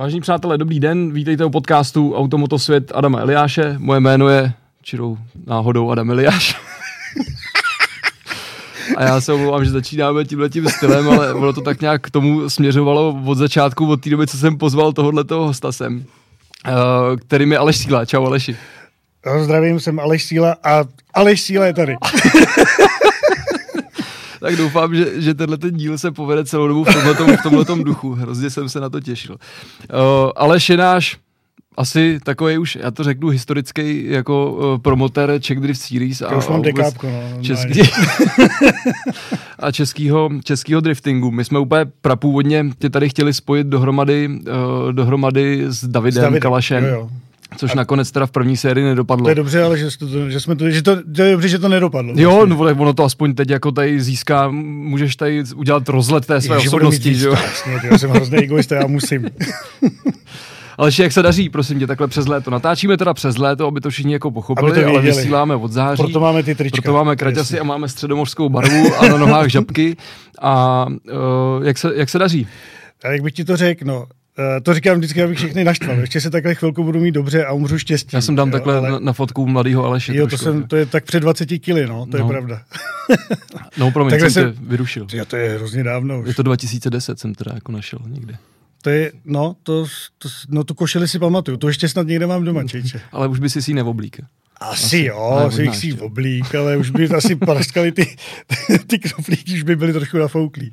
Vážení přátelé, dobrý den, vítejte u podcastu Automotosvět Adama Eliáše. Moje jméno je čirou náhodou Adam Eliáš. A já se omlouvám, že začínáme tímhle tím stylem, ale ono to tak nějak k tomu směřovalo od začátku, od té doby, co jsem pozval tohohle toho hosta sem, eh, kterým je Aleš Síla. Čau Aleši. Zdravím, jsem Aleš Síla a Aleš Síla je tady. tak doufám, že, že tenhle ten díl se povede celou dobu v tomhletom, v tomhletom duchu. Hrozně jsem se na to těšil. Uh, Aleš je náš asi takový už, já to řeknu, historický jako uh, promotér Czech Drift Series. A, už mám dekápko, no. Český, a českýho, českýho driftingu. My jsme úplně prapůvodně tě tady chtěli spojit dohromady, uh, dohromady s Davidem, s Davidem Kalašem. Jo, jo. Což a... nakonec teda v první sérii nedopadlo. To je dobře, ale že, to, že jsme to, že to, to je dobře, že to nedopadlo. Jo, vlastně. no ono to aspoň teď jako tady získá, můžeš tady udělat rozlet té své Ježi, osobnosti, že jo? Jasně, já jsem hrozný egoista, já musím. Ale jak se daří, prosím tě, takhle přes léto. Natáčíme teda přes léto, aby to všichni jako pochopili, ale vysíláme od září. Proto máme ty trička. Proto máme kraťasy a máme středomořskou barvu a na nohách žabky. A uh, jak, se, jak se daří? A jak bych ti to řekl, no, to říkám vždycky, abych všechny naštval. Ještě se takhle chvilku budu mít dobře a umřu štěstí. Já jsem dám jo, takhle ale... na, fotku mladého Aleše. Jo, trošku, to, jsem, to je tak před 20 kily, no, to no. je pravda. no, promiň, takhle jsem, jsem tě vyrušil. Já to je hrozně dávno už. Je to 2010, jsem teda jako našel někde. To je, no, to, to, no tu košili si pamatuju, to ještě snad někde mám doma, čejče. Ale už by si si ji neoblík. Asi, asi jo, asi bych si oblík, ale už by asi praskali ty, ty knoflíky, už by byly trošku nafouklí.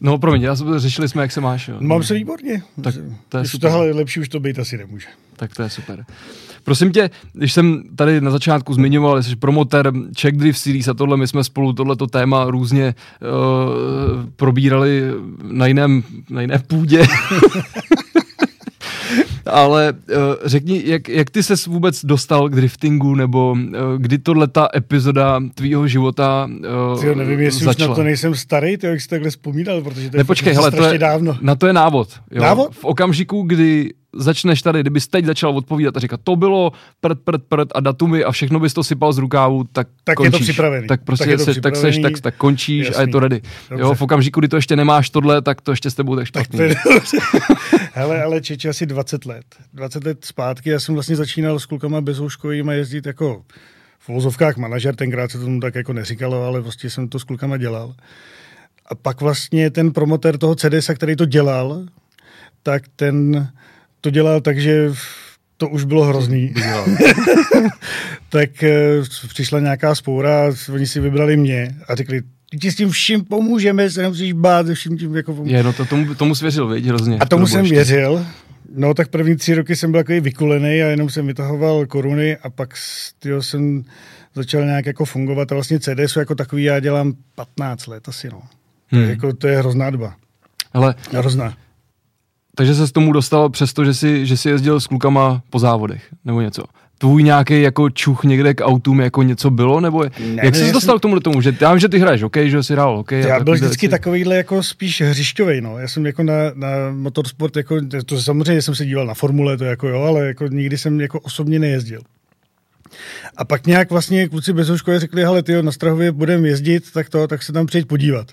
No, promiň, já řešili jsme, jak se máš. Jo. Mám se výborně. Tak to je už super. Tohle lepší už to být asi nemůže. Tak to je super. Prosím tě, když jsem tady na začátku zmiňoval, jsi promoter Czech Drift Series a tohle, my jsme spolu tohleto téma různě uh, probírali na jiném, na jiné půdě. Ale uh, řekni, jak, jak ty ses vůbec dostal k driftingu, nebo uh, kdy tohle ta epizoda tvýho života uh, Tyjo, nevím, jestli začala. už na to nejsem starý, to jak jsi takhle vzpomínal, protože to je Nepočkej, hele, to je, dávno. Na to je návod. Jo? Návod? V okamžiku, kdy začneš tady, kdybys teď začal odpovídat a říkat, to bylo prd, prd, prd a datumy a všechno bys to sypal z rukávu, tak Tak končíš. je to připravený. Tak prostě tak, se, tak, seš, tak, tak končíš Jasný. a je to ready. Dobře. Jo, v okamžiku, kdy to ještě nemáš tohle, tak to ještě s tebou tak špatný. Tak Hele, ale Čeči asi 20 let. 20 let zpátky, já jsem vlastně začínal s klukama bezouškovým a jezdit jako v vozovkách manažer, tenkrát se tomu tak jako neříkalo, ale vlastně jsem to s klukama dělal. A pak vlastně ten promotér toho CDS, který to dělal, tak ten to dělal tak, že to už bylo hrozný. tak eh, přišla nějaká spoura, oni si vybrali mě a řekli, ti s tím vším pomůžeme, se nemusíš bát, vším tím jako pomůžeme. Je, no to tomu, tomu jsi věřil, viď, hrozně. A tomu jsem ještě. věřil. No tak první tři roky jsem byl takový vykulený a jenom jsem vytahoval koruny a pak tyjo, jsem začal nějak jako fungovat a vlastně CDS jako takový já dělám 15 let asi, no. Hmm. To, je, hmm. jako, to je hrozná doba. Ale hrozná. Takže se s tomu dostal přesto, že jsi, že jsi jezdil s klukama po závodech, nebo něco. Tvůj nějaký jako čuch někde k autům jako něco bylo, nebo je, ne, jak jsi se dostal jsem... k tomu, tomu, že já vím, že ty hraješ OK, že jsi hrál OK. Já byl vždycky věci. takovýhle jako spíš hřišťový, no. Já jsem jako na, na motorsport, jako, to samozřejmě jsem se díval na formule, to jako jo, ale jako nikdy jsem jako osobně nejezdil. A pak nějak vlastně kluci bez řekli, hele, ty na Strahově budeme jezdit, tak to, tak se tam přijď podívat.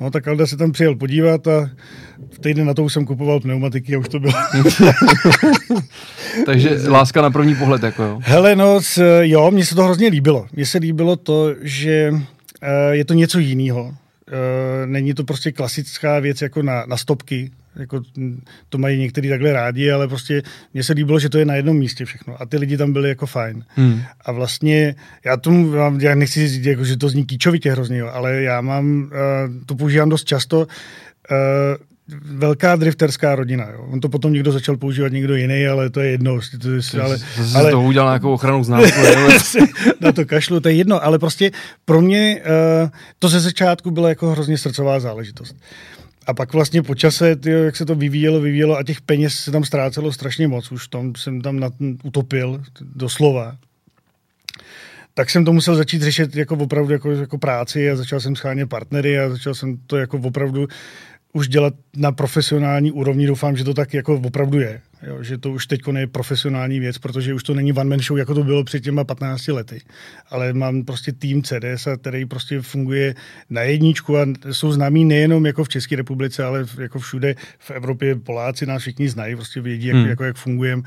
No tak Alda se tam přijel podívat a v týden na to už jsem kupoval pneumatiky a už to bylo. Takže láska na první pohled, jako jo. Hele, no, jo, mně se to hrozně líbilo. Mně se líbilo to, že uh, je to něco jiného. Uh, není to prostě klasická věc jako na, na stopky, jako to mají někteří takhle rádi, ale prostě mně se líbilo, že to je na jednom místě všechno a ty lidi tam byli jako fajn. Hmm. A vlastně já tomu, já nechci říct, jako, že to zní kýčovitě hrozně, ale já mám, uh, to používám dost často, uh, velká drifterská rodina. Jo. On to potom někdo začal používat někdo jiný, ale to je jedno. To je, ale, jsi ale, to udělal nějakou ochranu známku. na to kašlu, to je jedno, ale prostě pro mě uh, to ze začátku bylo jako hrozně srdcová záležitost. A pak vlastně po čase, tyjo, jak se to vyvíjelo, vyvíjelo a těch peněz se tam ztrácelo strašně moc. Už tom jsem tam na, utopil, doslova. Tak jsem to musel začít řešit jako opravdu jako, jako práci a začal jsem schánět partnery a začal jsem to jako opravdu už dělat na profesionální úrovni. Doufám, že to tak jako opravdu je. Jo, že to už teď je profesionální věc, protože už to není one man show, jako to bylo před těma 15 lety. Ale mám prostě tým CDS, který prostě funguje na jedničku a jsou známí nejenom jako v České republice, ale jako všude v Evropě. Poláci nás všichni znají, prostě vědí, jak, hmm. jako, jak fungujeme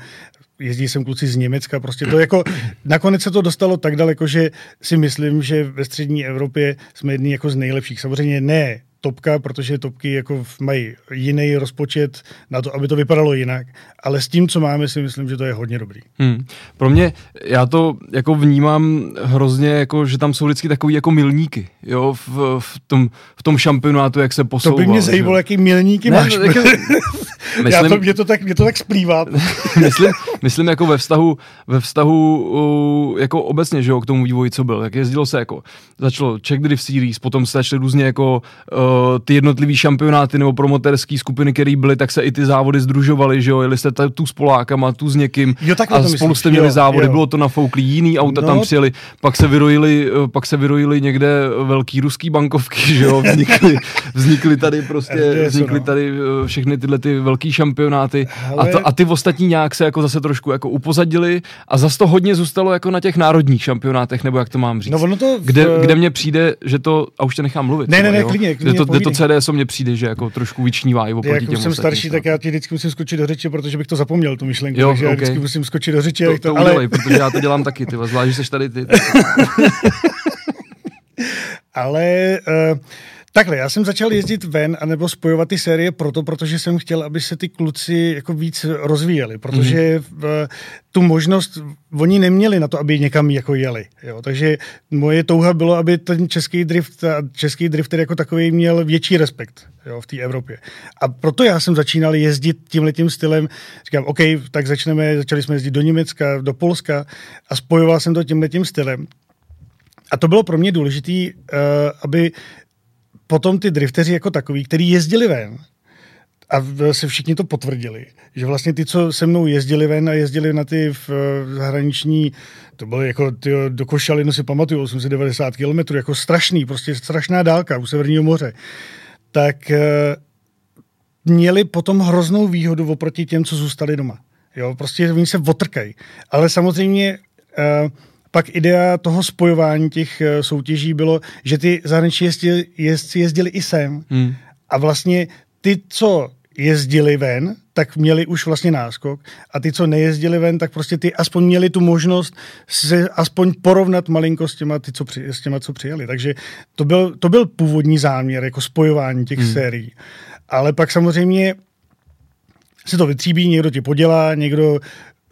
jezdí sem kluci z Německa, prostě to jako, nakonec se to dostalo tak daleko, že si myslím, že ve střední Evropě jsme jedni jako z nejlepších. Samozřejmě ne topka, protože topky jako mají jiný rozpočet na to, aby to vypadalo jinak. Ale s tím, co máme, si myslím, že to je hodně dobrý. Hmm. Pro mě, já to jako vnímám hrozně, jako, že tam jsou vždycky takový jako milníky, jo, v, v, tom, v tom šampionátu, jak se posouval. To by mě zajímalo, jaký milníky ne, máš. Jako, myslím, já to, mě, to tak, mě to tak splývá. myslím, myslím jako ve vztahu, ve vztahu jako obecně, že jo, k tomu vývoji, co byl. Jak jezdilo se jako, začalo Czech Drift Series, potom se začaly různě jako uh, ty jednotlivý šampionáty nebo promoterské skupiny, které byly, tak se i ty závody združovaly, že jo, jeli jste tu s Polákama, tu s někým jo, a spolu jste měli jo, závody, jo. bylo to na fouklí, jiný auta no. tam přijeli, pak se vyrojili, eh, pak se vyrojili někde velký ruský bankovky, že jo, vznikly, vznikly tady prostě, vznikly no. tady eh, všechny tyhle ty velký šampionáty a, to, a ty ostatní nějak se jako zase trošku jako upozadili a zase to hodně zůstalo jako na těch národních šampionátech, nebo jak to mám říct. No, ono to v... kde, kde mně přijde, že to, a už tě nechám mluvit. Ne, ne, ne, klidně, klidně to, kde to CDS mně přijde, že jako trošku vyčnívá i oproti Jak jsem starší, tak já ti vždycky musím skočit do řeči, protože bych to zapomněl, tu myšlenku. Jo, takže okay. já vždycky musím skočit do řeči. To, to, to ale... udělej, protože já to dělám taky, ty zvlášť, že jsi tady ty. ale uh, Takhle, já jsem začal jezdit ven anebo spojovat ty série proto, protože jsem chtěl, aby se ty kluci jako víc rozvíjeli, protože mm-hmm. v, tu možnost oni neměli na to, aby někam jako jeli. Jo? Takže moje touha bylo, aby ten český drift a český drifter jako takový měl větší respekt jo, v té Evropě. A proto já jsem začínal jezdit tímhletím stylem. Říkám, OK, tak začneme, začali jsme jezdit do Německa, do Polska a spojoval jsem to tímhletím stylem. A to bylo pro mě důležité, uh, aby potom ty drifteři jako takový, kteří jezdili ven, a se všichni to potvrdili, že vlastně ty, co se mnou jezdili ven a jezdili na ty v, zahraniční, to bylo jako ty, do Košalinu si pamatuju, 890 km, jako strašný, prostě strašná dálka u Severního moře, tak e, měli potom hroznou výhodu oproti těm, co zůstali doma. Jo, prostě oni se otrkají. Ale samozřejmě e, pak idea toho spojování těch uh, soutěží bylo, že ty zahraniční jezdci, jezdci jezdili i sem hmm. a vlastně ty, co jezdili ven, tak měli už vlastně náskok a ty, co nejezdili ven, tak prostě ty aspoň měli tu možnost se aspoň porovnat malinko s těma, ty, co při, s těma, co přijeli. Takže to byl, to byl původní záměr, jako spojování těch hmm. sérií. Ale pak samozřejmě se to vytříbí, někdo ti podělá, někdo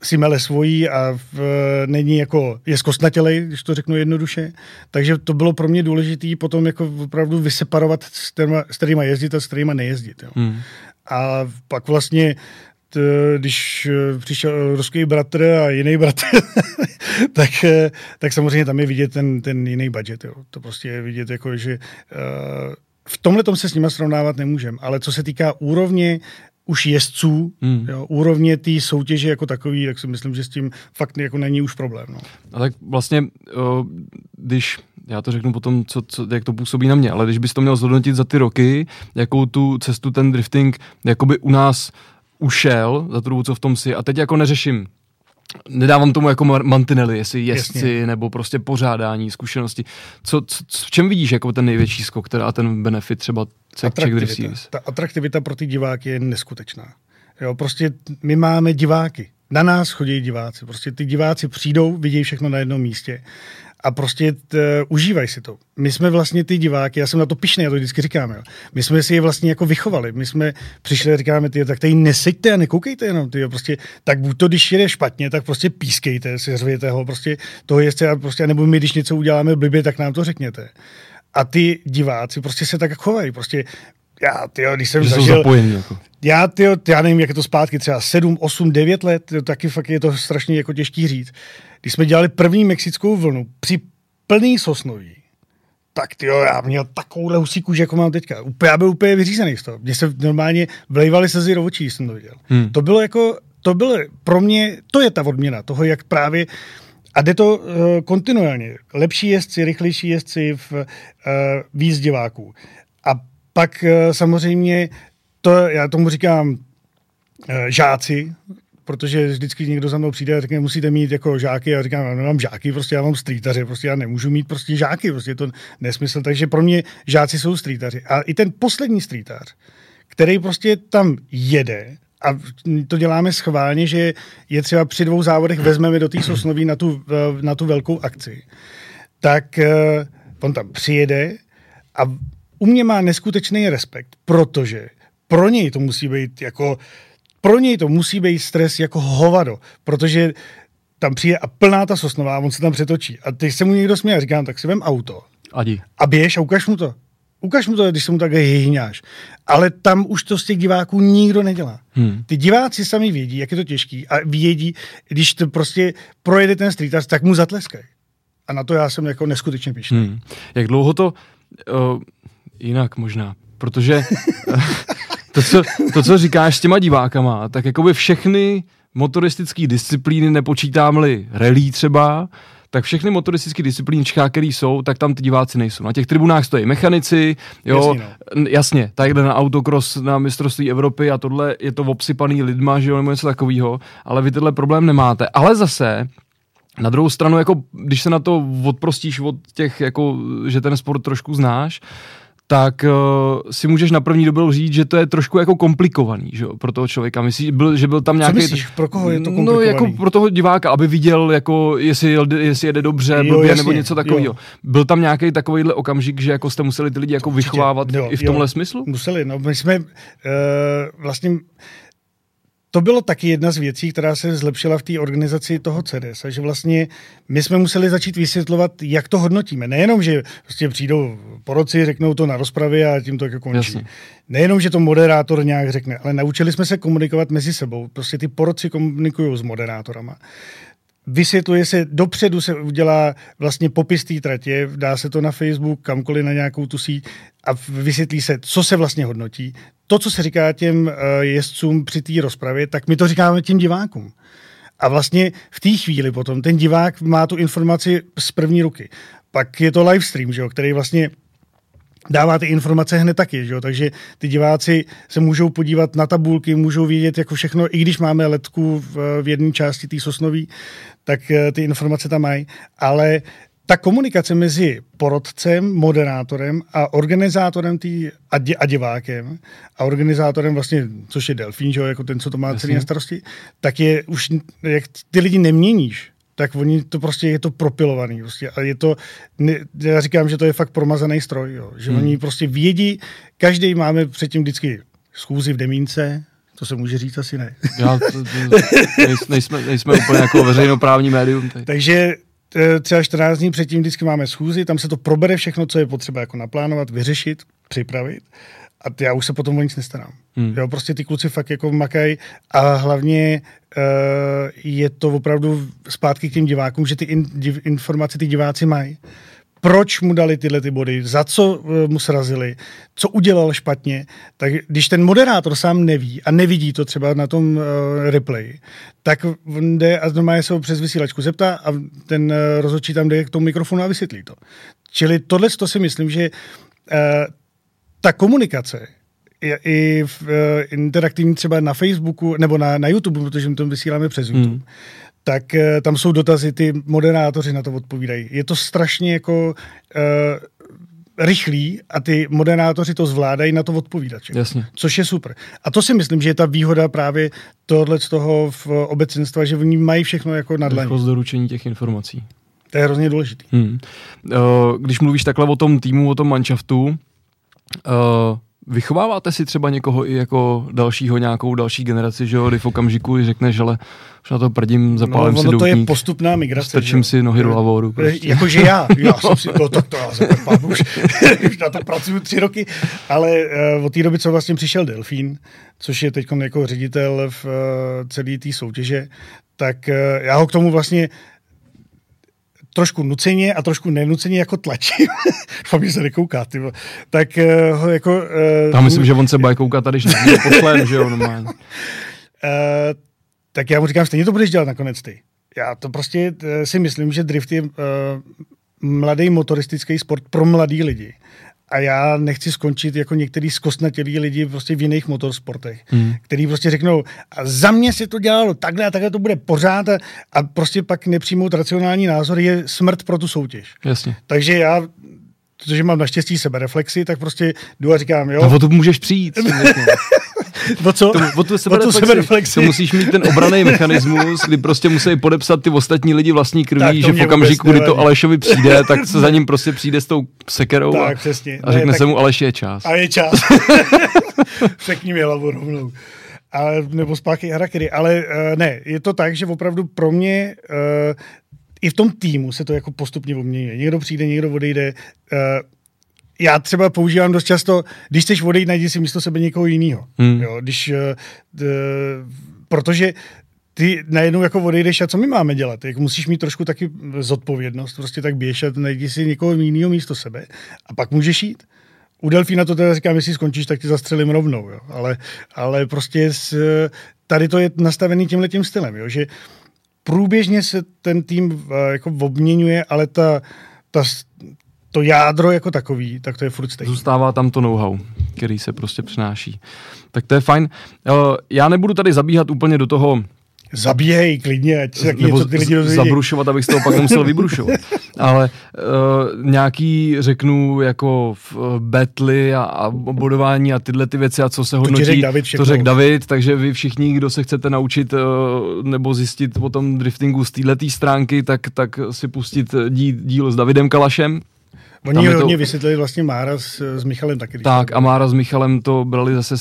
si mele svojí a v, není jako, je zkostnatělej, když to řeknu jednoduše. Takže to bylo pro mě důležité potom jako opravdu vyseparovat, s, kterýma, s kterýma jezdit a s kterýma nejezdit. Jo. Hmm. A pak vlastně t, když přišel ruský bratr a jiný bratr, tak, tak samozřejmě tam je vidět ten, ten jiný budget. Jo. To prostě je vidět, jako, že uh, v tomhle tom se s nimi srovnávat nemůžeme, ale co se týká úrovně už jezdců, hmm. jo, úrovně té soutěže jako takový, tak si myslím, že s tím fakt jako není už problém. No. A tak vlastně, když já to řeknu potom, co, co, jak to působí na mě, ale když bys to měl zhodnotit za ty roky, jakou tu cestu ten drifting jakoby u nás ušel za tu dobu, co v tom si, a teď jako neřeším nedávám tomu jako mantinely, jestli jezdci Jasně. nebo prostě pořádání, zkušenosti. Co, co, v čem vidíš jako ten největší skok teda a ten benefit třeba atraktivita. Ta atraktivita pro ty diváky je neskutečná. Jo, prostě my máme diváky. Na nás chodí diváci. Prostě ty diváci přijdou, vidí všechno na jednom místě a prostě t, užívají si to. My jsme vlastně ty diváky, já jsem na to pišný, já to vždycky říkám, jo. My jsme si je vlastně jako vychovali. My jsme přišli a říkáme, ty, tak tady neseďte a nekoukejte jenom, ty, prostě, tak buď to, když jede špatně, tak prostě pískejte, si řvěte ho, prostě toho jezdce a prostě, nebo my, když něco uděláme blbě, tak nám to řekněte. A ty diváci prostě se tak chovají. Prostě já, tyjo, když jsem že zažil... Zapojení, jako. Já, tyjo, já nevím, jak je to zpátky, třeba 7, 8, 9 let, tyjo, taky fakt je to strašně jako těžký říct. Když jsme dělali první mexickou vlnu při plný sosnoví, tak tyjo, já měl takovou husí kůži, jako mám teďka. Úplně, já byl úplně vyřízený z toho. Mně se normálně vlejvali se do očí, jsem to viděl. Hmm. To bylo jako, to bylo pro mě, to je ta odměna toho, jak právě a jde to uh, kontinuálně. Lepší jezdci, rychlejší jezdci v uh, víc diváků. A pak uh, samozřejmě to, já tomu říkám uh, žáci, protože vždycky někdo za mnou přijde a řekne, musíte mít jako žáky. A říkám, no, mám žáky, prostě já mám streetaře, prostě já nemůžu mít prostě žáky, prostě je to nesmysl. Takže pro mě žáci jsou streetaři. A i ten poslední streetař, který prostě tam jede, a to děláme schválně, že je třeba při dvou závodech vezmeme do té Sosnoví na tu, na tu velkou akci, tak eh, on tam přijede a u mě má neskutečný respekt, protože pro něj to musí být jako pro něj to musí být stres jako hovado, protože tam přijde a plná ta sosnová a on se tam přetočí. A teď se mu někdo směje a říkám, tak si vem auto. Adi. A běž a ukaž mu to. Ukaž mu to, když se mu takhle hyhňáš. Ale tam už to z těch diváků nikdo nedělá. Hmm. Ty diváci sami vědí, jak je to těžký a vědí, když to prostě projede ten street tak mu zatleskají. A na to já jsem jako neskutečně pišný. Hmm. Jak dlouho to, uh, jinak možná, protože to, co, to, co říkáš s těma divákama, tak jako by všechny motoristické disciplíny, nepočítám-li rally třeba, tak všechny motoristické disciplíny Čechá, které jsou, tak tam ty diváci nejsou. Na těch tribunách stojí mechanici, jo, jasně, no. jasně takhle na autokros, na mistrovství Evropy a tohle je to obsypaný lidma, že jo, nebo něco takového, ale vy tenhle problém nemáte. Ale zase, na druhou stranu, jako když se na to odprostíš od těch, jako, že ten sport trošku znáš, tak uh, si můžeš na první dobu říct, že to je trošku jako komplikovaný že, pro toho člověka. Myslíš, byl, že byl tam nějaký... Co myslíš, pro koho je to komplikovaný? No jako pro toho diváka, aby viděl, jako, jestli, jestli jede dobře, jo, blbě, jasně, nebo něco takového. Byl tam nějaký takovýhle okamžik, že jako jste museli ty lidi jako vychovávat jo, i v tomhle jo, smyslu? Museli, no my jsme uh, vlastně to bylo taky jedna z věcí, která se zlepšila v té organizaci toho CDS, že vlastně my jsme museli začít vysvětlovat, jak to hodnotíme. Nejenom, že prostě přijdou poroci, řeknou to na rozpravě a tím to jako končí. Jasně. Nejenom, že to moderátor nějak řekne, ale naučili jsme se komunikovat mezi sebou. Prostě ty poroci komunikují s moderátorama vysvětluje se, dopředu se udělá vlastně popis té tratě, dá se to na Facebook, kamkoliv na nějakou tu síť a vysvětlí se, co se vlastně hodnotí. To, co se říká těm uh, jezdcům při té rozpravě, tak my to říkáme těm divákům. A vlastně v té chvíli potom ten divák má tu informaci z první ruky. Pak je to live stream, že jo, který vlastně dává ty informace hned taky, že jo? takže ty diváci se můžou podívat na tabulky, můžou vědět jako všechno, i když máme letku v, v jedné části té sosnový, tak eh, ty informace tam mají, ale ta komunikace mezi porodcem, moderátorem a organizátorem tý, a, dě, a divákem a organizátorem vlastně, což je Delfín, že jo, jako ten, co to má celý na starosti, tak je už, jak ty lidi neměníš, tak oni to prostě je to propilovaný. Prostě. A je to, ne, já říkám, že to je fakt promazaný stroj, jo. že hmm. oni prostě vědí, každý máme předtím vždycky schůzi v Demínce, to se může říct asi ne. Já, to, to, nejsme, nejsme úplně jako veřejnoprávní médium. Tady. Takže třeba 14 dní předtím vždycky máme schůzi, tam se to probere všechno, co je potřeba jako naplánovat, vyřešit, připravit a já už se potom o nic nestarám. Hmm. Jo, prostě ty kluci fakt jako makají a hlavně uh, je to opravdu zpátky k těm divákům, že ty in, div, informace ty diváci mají. Proč mu dali tyhle ty body, za co uh, mu srazili, co udělal špatně. Tak když ten moderátor sám neví a nevidí to třeba na tom uh, replay, tak jde a normálně se ho přes vysílačku zeptá a ten uh, rozhodčí tam jde k tomu mikrofonu a vysvětlí to. Čili tohle to si myslím, že uh, ta komunikace i v, uh, interaktivní třeba na Facebooku nebo na, na YouTube, protože my to vysíláme přes YouTube, hmm. Tak uh, tam jsou dotazy, ty moderátoři na to odpovídají. Je to strašně jako uh, rychlý a ty moderátoři to zvládají na to odpovídat. Jasně. Což je super. A to si myslím, že je ta výhoda právě tohle z toho v obecenstva, že oni mají všechno jako na dlaní. Rychlost doručení těch informací. To je hrozně důležité. Hmm. Když mluvíš takhle o tom týmu, o tom manšaftu, Uh, vychováváte si třeba někoho i jako dalšího, nějakou další generaci, že jo, kdy v okamžiku, když řekneš, že už na to prdím, zapálím no, si doutník, to je postupná migrace. Strčím si nohy do lavoru. Prostě. Jakože já, já jsem si, to, tak to já už, už na to pracuju tři roky, ale uh, od té doby, co vlastně přišel Delfín, což je teď jako ředitel v uh, celé té soutěže, tak uh, já ho k tomu vlastně trošku nuceně a trošku nenuceně jako tlačím. Doufám, že se nekouká, ty. Tak uh, ho jako... Uh, já myslím, že on se bude koukat tady, že pošlem, že jo, normálně. Uh, tak já mu říkám, stejně to budeš dělat nakonec ty. Já to prostě uh, si myslím, že drift je uh, mladý motoristický sport pro mladý lidi. A já nechci skončit jako některý zkostnatělí lidi prostě v jiných motorsportech, hmm. který prostě řeknou, a za mě se to dělalo takhle a takhle to bude pořád a, a prostě pak nepřijmout racionální názor je smrt pro tu soutěž. Jasně. Takže já protože mám naštěstí sebereflexy, tak prostě jdu a říkám, jo. A o to můžeš přijít. o co? To, o tu sebereflexi, sebereflexi. To musíš mít ten obraný mechanismus, kdy prostě musí podepsat ty ostatní lidi vlastní krví, že v okamžiku, kdy to Alešovi přijde, tak se za ním prostě přijde s tou sekerou tak, a, přesně. a řekne ne, se mu Aleš je čas. A je čas. Řekni mi hlavu rovnou. A, nebo zpátky Harakiri. Ale uh, ne, je to tak, že opravdu pro mě uh, i v tom týmu se to jako postupně obměňuje. Někdo přijde, někdo odejde. Uh, já třeba používám dost často, když chceš odejít, najdi si místo sebe někoho jiného. Hmm. Jo, když, uh, uh, protože ty najednou jako odejdeš a co my máme dělat? Jak musíš mít trošku taky zodpovědnost, prostě tak běž a najdi si někoho jiného místo sebe a pak můžeš jít. U Delfína to teda říkám, jestli skončíš, tak ti zastřelím rovnou, jo. Ale, ale prostě s, tady to je nastavený tímhle tím stylem, jo, že průběžně se ten tým uh, jako obměňuje, ale ta, ta, to jádro jako takový, tak to je furt stejný. Zůstává tam to know-how, který se prostě přináší. Tak to je fajn. Uh, já nebudu tady zabíhat úplně do toho, Zabíhej klidně, ať se taky něco ty lidi dozvědí. Zabrušovat, abych z toho pak nemusel vybrušovat. Ale uh, nějaký, řeknu, jako v, uh, betly a, a bodování a tyhle ty věci a co se hodnotí, to řek David, to řekl David, takže vy všichni, kdo se chcete naučit uh, nebo zjistit o tom driftingu z této stránky, tak, tak si pustit dí, díl s Davidem Kalašem, Oni hodně to... vysvětlili vlastně Mára s, s Michalem taky. Tak a Mára s Michalem to brali zase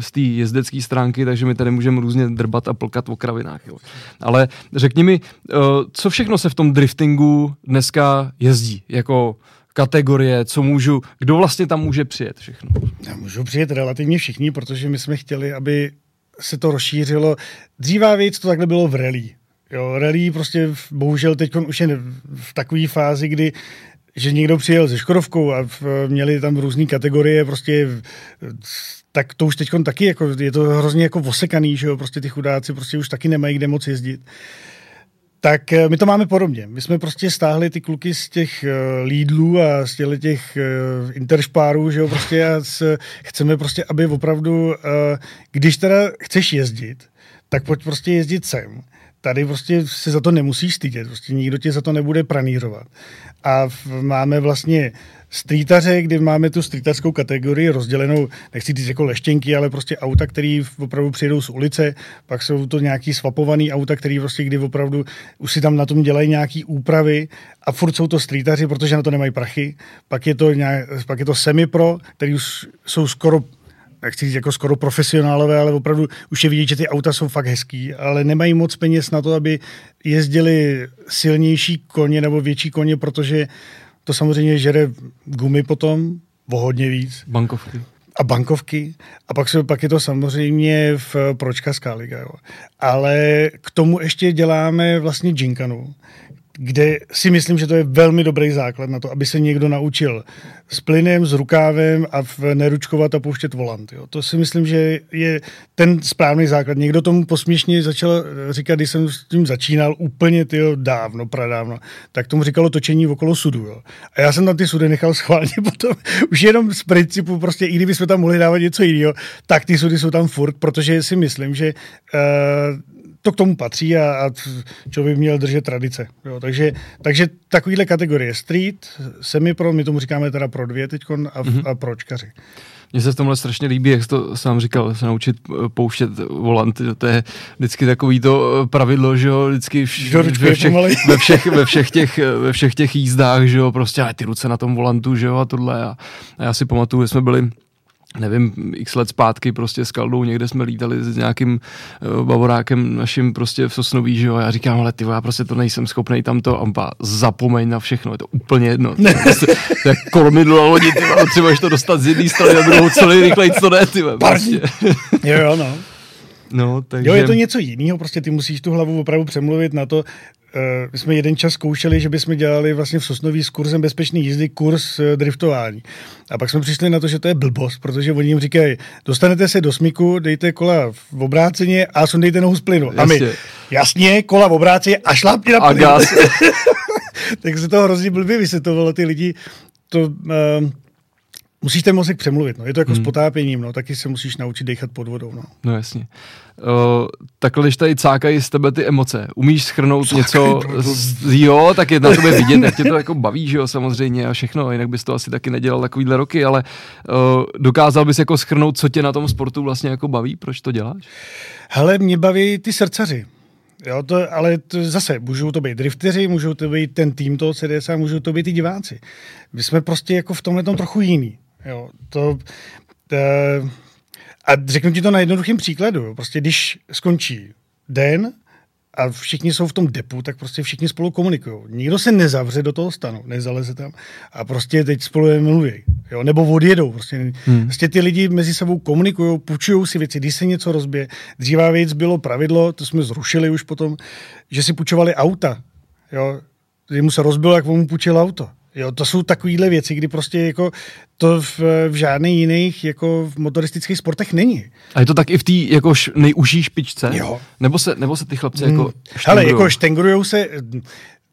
z té jezdecké stránky, takže my tady můžeme různě drbat a plkat o kravinách. Jo. Ale řekni mi, uh, co všechno se v tom driftingu dneska jezdí? Jako kategorie, co můžu, kdo vlastně tam může přijet všechno? Já můžu přijet relativně všichni, protože my jsme chtěli, aby se to rozšířilo. Dřívá věc to takhle bylo v rally. Jo, rally prostě bohužel teď už je v takové fázi, kdy že někdo přijel se Škodovkou a v, měli tam různé kategorie, prostě tak to už teď taky, jako, je to hrozně jako osekaný, že jo, prostě ty chudáci prostě už taky nemají kde moc jezdit. Tak eh, my to máme podobně. My jsme prostě stáhli ty kluky z těch uh, Lidlů a z těch, těch uh, interšpárů, že jo, prostě a s, chceme prostě, aby opravdu, uh, když teda chceš jezdit, tak pojď prostě jezdit sem tady prostě se za to nemusíš stydět, prostě nikdo tě za to nebude pranířovat. A máme vlastně streetaře, kdy máme tu streetarskou kategorii rozdělenou, nechci říct jako leštěnky, ale prostě auta, které opravdu přijedou z ulice, pak jsou to nějaký swapovaný auta, který prostě kdy opravdu už si tam na tom dělají nějaký úpravy a furt jsou to streetaři, protože na to nemají prachy. Pak je to, nějak, pak je to semi-pro, který už jsou skoro nechci říct jako skoro profesionálové, ale opravdu už je vidět, že ty auta jsou fakt hezký, ale nemají moc peněz na to, aby jezdili silnější koně nebo větší koně, protože to samozřejmě žere gumy potom, o hodně víc. Bankovky. A bankovky. A pak, se, pak je to samozřejmě v pročka Skáliga. Jo. Ale k tomu ještě děláme vlastně džinkanu, kde si myslím, že to je velmi dobrý základ na to, aby se někdo naučil s plynem, s rukávem a v neručkovat a pouštět volant. Jo. To si myslím, že je ten správný základ. Někdo tomu posměšně začal říkat, když jsem s tím začínal úplně tyjo, dávno, pradávno, tak tomu říkalo točení okolo sudu. Jo. A já jsem tam ty sudy nechal schválně potom, už jenom z principu, prostě i kdyby jsme tam mohli dávat něco jiného, tak ty sudy jsou tam furt, protože si myslím, že uh, to k tomu patří a, a člověk by měl držet tradice. Jo, takže, takže takovýhle kategorie street, semi-pro, my tomu říkáme teda pro dvě teď a, mm-hmm. a pročkaři. Mně se v tomhle strašně líbí, jak jsi to sám říkal, se naučit eh, pouštět volant. To je vždycky takový to eh, pravidlo, že jo, vždycky vš, ve, všech, ve, všech, ve, všech těch, eh, ve všech těch jízdách, že jo, prostě ale ty ruce na tom volantu, že jo, a tohle. A, a já si pamatuju, že jsme byli nevím, x let zpátky prostě s Kaldou někde jsme lítali s nějakým uh, bavorákem naším prostě v Sosnoví, že jo, a já říkám, ale ty já prostě to nejsem schopný tam to, a zapomeň na všechno, je to úplně jedno. Prostě, to je kormidlo a lodi, ty třeba to dostat z jedné strany na druhou, co nejrychleji, co ne, ty prostě. Jo, jo, no. No, takže... Jo, je to něco jiného, prostě ty musíš tu hlavu opravdu přemluvit na to, Uh, my jsme jeden čas zkoušeli, že bychom dělali vlastně v Sosnoví s kurzem bezpečné jízdy kurz uh, driftování. A pak jsme přišli na to, že to je blbost, protože oni jim říkají, dostanete se do smyku, dejte kola v obráceně a sundejte nohu z plynu. Jasně. A my, jasně, kola v obráceně a šlápni na plyn. tak se to hrozně blbě vysvětovalo ty lidi. To, uh, musíš ten mozek přemluvit, no. Je to jako hmm. s potápěním, no. Taky se musíš naučit dechat pod vodou, no. No jasně. Uh, takhle, když tady cákají z tebe ty emoce, umíš schrnout Cákaj, něco, z, jo, tak je na tobě vidět, jak tě to jako baví, že jo, samozřejmě a všechno, jinak bys to asi taky nedělal takovýhle roky, ale uh, dokázal bys jako schrnout, co tě na tom sportu vlastně jako baví, proč to děláš? Hele, mě baví ty srdcaři. Jo, to, ale to zase, můžou to být drifteři, můžou to být ten tým toho CDS a můžou to být i diváci. My jsme prostě jako v tomhle tom trochu jiný. Jo, to, to, a řeknu ti to na jednoduchém příkladu. Jo. Prostě když skončí den a všichni jsou v tom depu, tak prostě všichni spolu komunikují. Nikdo se nezavře do toho stanu, nezaleze tam a prostě teď spolu mluví. Jo? Nebo odjedou. Prostě. Hmm. prostě ty lidi mezi sebou komunikují, půjčují si věci, když se něco rozbije. Dříva věc bylo pravidlo, to jsme zrušili už potom, že si půjčovali auta. Jo? Když mu se rozbilo, jak mu půjčil auto. Jo, to jsou takovéhle věci, kdy prostě jako to v, v žádných jiných jako v motoristických sportech není. A je to tak i v té jako nejužší špičce? Jo. Nebo se, nebo se ty chlapci jako hmm. Ale jako štengrujou se,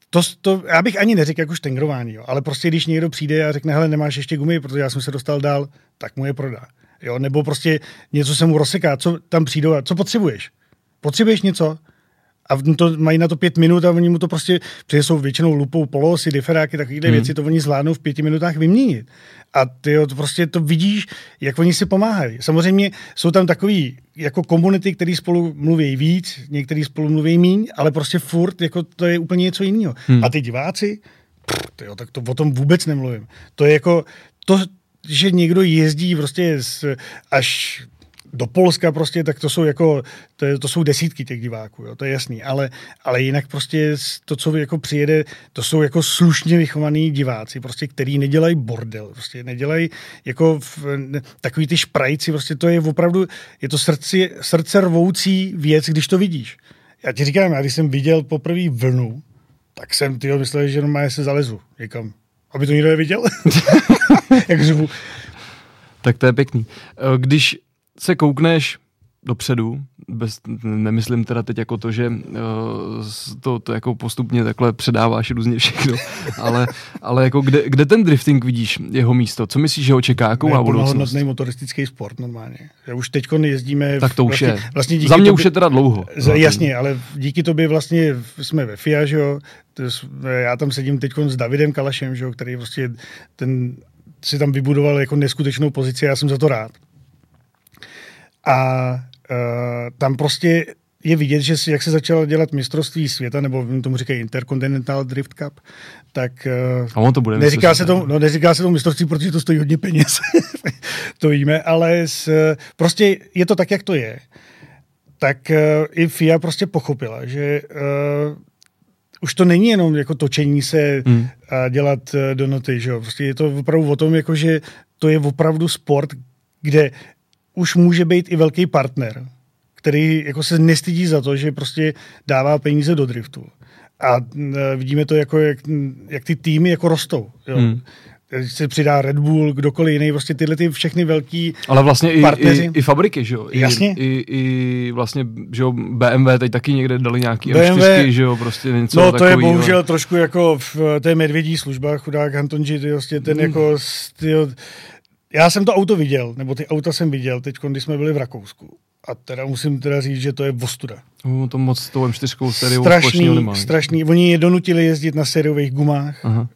to, to, já bych ani neřekl jako štengrování, jo, ale prostě když někdo přijde a řekne, hele, nemáš ještě gumy, protože já jsem se dostal dál, tak mu je prodá. Jo, nebo prostě něco se mu rozseká, co tam přijdou a co potřebuješ? Potřebuješ něco? A to, mají na to pět minut a oni mu to prostě, protože jsou většinou lupou polosy, diferáky, takovéhle hmm. věci, to oni zvládnou v pěti minutách vyměnit. A ty to prostě to vidíš, jak oni si pomáhají. Samozřejmě jsou tam takový jako komunity, které spolu mluví víc, některý spolu mluví míň, ale prostě furt jako to je úplně něco jiného. Hmm. A ty diváci, pff, tyjo, tak to o tom vůbec nemluvím. To je jako, to, že někdo jezdí prostě z, až do Polska prostě, tak to jsou jako, to, je, to jsou desítky těch diváků, jo, to je jasný, ale, ale jinak prostě to, co jako přijede, to jsou jako slušně vychovaný diváci, prostě, který nedělají bordel, prostě nedělají jako v, ne, takový ty šprajci, prostě to je opravdu, je to srdci, srdce rvoucí věc, když to vidíš. Já ti říkám, já když jsem viděl poprvé vlnu, tak jsem ty myslel, že normálně se zalezu někam. Aby to nikdo neviděl. Jak řvu. Tak to je pěkný. Když se koukneš dopředu, bez, nemyslím teda teď jako to, že uh, to, to jako postupně takhle předáváš různě všechno, ale, ale jako kde, kde ten drifting vidíš, jeho místo? Co myslíš, že ho čeká, jakou má budoucnost? motoristický sport normálně. Už teď jezdíme... Tak to už vlastně, je. Vlastně Za mě tobě, už je teda dlouho. Z, jasně, ale díky tobě vlastně jsme ve FIA, že jo? Já tam sedím teď s Davidem Kalašem, že jo? který vlastně ten si tam vybudoval jako neskutečnou pozici, já jsem za to rád. A uh, tam prostě je vidět, že jak se začalo dělat mistrovství světa, nebo tomu říkají Intercontinental Drift Cup, tak uh, A on to bude neříká, se to, no, neříká se to mistrovství, protože to stojí hodně peněz. to víme, ale s, prostě je to tak, jak to je. Tak uh, i FIA prostě pochopila, že uh, už to není jenom jako točení se hmm. a dělat do noty, že jo? Prostě je to opravdu o tom, jako že to je opravdu sport, kde už může být i velký partner, který jako se nestydí za to, že prostě dává peníze do driftu. A e, vidíme to, jako jak, jak ty týmy jako rostou. Jo. Hmm se přidá Red Bull, kdokoliv jiný, prostě tyhle ty všechny velký Ale vlastně i, i, i, fabriky, že jo? I, Jasně. I, i, vlastně, že jo, BMW teď taky někde dali nějaký BMW, M4, že jo, prostě něco No to je bohužel trošku jako v té medvědí službách, chudák Antonji, prostě ten mm. jako, tyjo, já jsem to auto viděl, nebo ty auta jsem viděl teď, když jsme byli v Rakousku. A teda musím teda říct, že to je vostuda. Uh, to moc s tou M4 sériou strašný. Strašný. Oni je donutili jezdit na sériových gumách. Aha. Uh,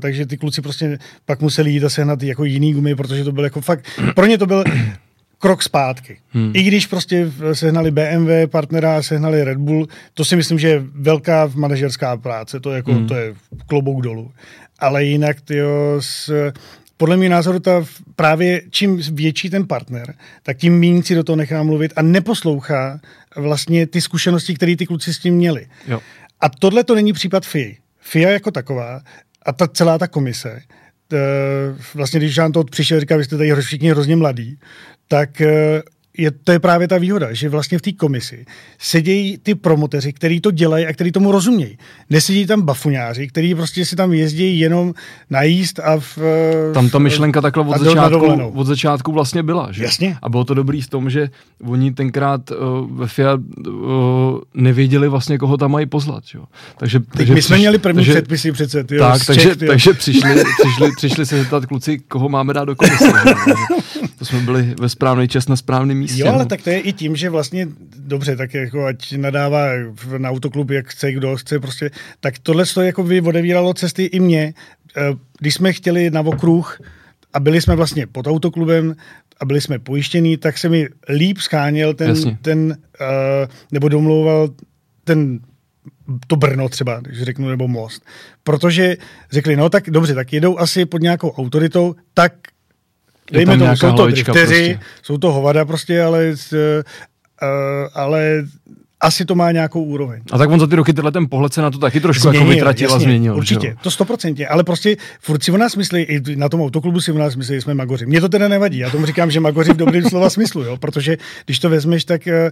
takže ty kluci prostě pak museli jít a sehnat jako jiný gumy, protože to byl jako fakt, pro ně to byl krok zpátky. Hmm. I když prostě sehnali BMW partnera a sehnali Red Bull, to si myslím, že je velká manažerská práce, to je, jako, hmm. to je klobouk dolů. Ale jinak, tyjo, s, podle mě názoru ta právě čím větší ten partner, tak tím méně si do toho nechá mluvit a neposlouchá vlastně ty zkušenosti, které ty kluci s tím měli. Jo. A tohle to není případ FIA. FIA jako taková a ta celá ta komise, t, vlastně když Jean to přišel, říká, vy jste tady všichni hrozně mladí, tak je, to je právě ta výhoda, že vlastně v té komisi sedějí ty promoteři, kteří to dělají a kteří tomu rozumějí. Nesedí tam bafuňáři, kteří prostě si tam jezdí jenom najíst a v, Tam ta myšlenka takhle od začátku, od začátku vlastně byla. Že? Jasně. A bylo to dobrý v tom, že oni tenkrát uh, ve FIA uh, nevěděli vlastně, koho tam mají pozvat. Že? Takže, takže my jsme měli první takže, předpisy přece. Tyjo, tak, takže, Čech, takže přišli, přišli, přišli se zeptat kluci, koho máme dát do komise. to jsme byli ve správný čas na správném místě. Jo, ale tak to je i tím, že vlastně, dobře, tak jako ať nadává na autoklub, jak chce, kdo chce, prostě, tak tohle to jako by odevíralo cesty i mě. Eh, když jsme chtěli na okruh a byli jsme vlastně pod autoklubem, a byli jsme pojištění, tak se mi líp scháněl ten, ten uh, nebo domlouval ten to Brno třeba, když řeknu, nebo Most. Protože řekli, no tak dobře, tak jedou asi pod nějakou autoritou, tak dejme tomu, jsou to drifteři, prostě. jsou to hovada prostě, ale, uh, ale asi to má nějakou úroveň. A tak on za ty roky tenhle ten pohled se na to taky trošku jako změnil, jako vytratil jasně, a změnil. Určitě, že? to stoprocentně, ale prostě furt si o nás myslí, i na tom autoklubu si o nás myslí, že jsme magoři. Mně to teda nevadí, já tomu říkám, že magoři v dobrém slova smyslu, jo? protože když to vezmeš, tak eh,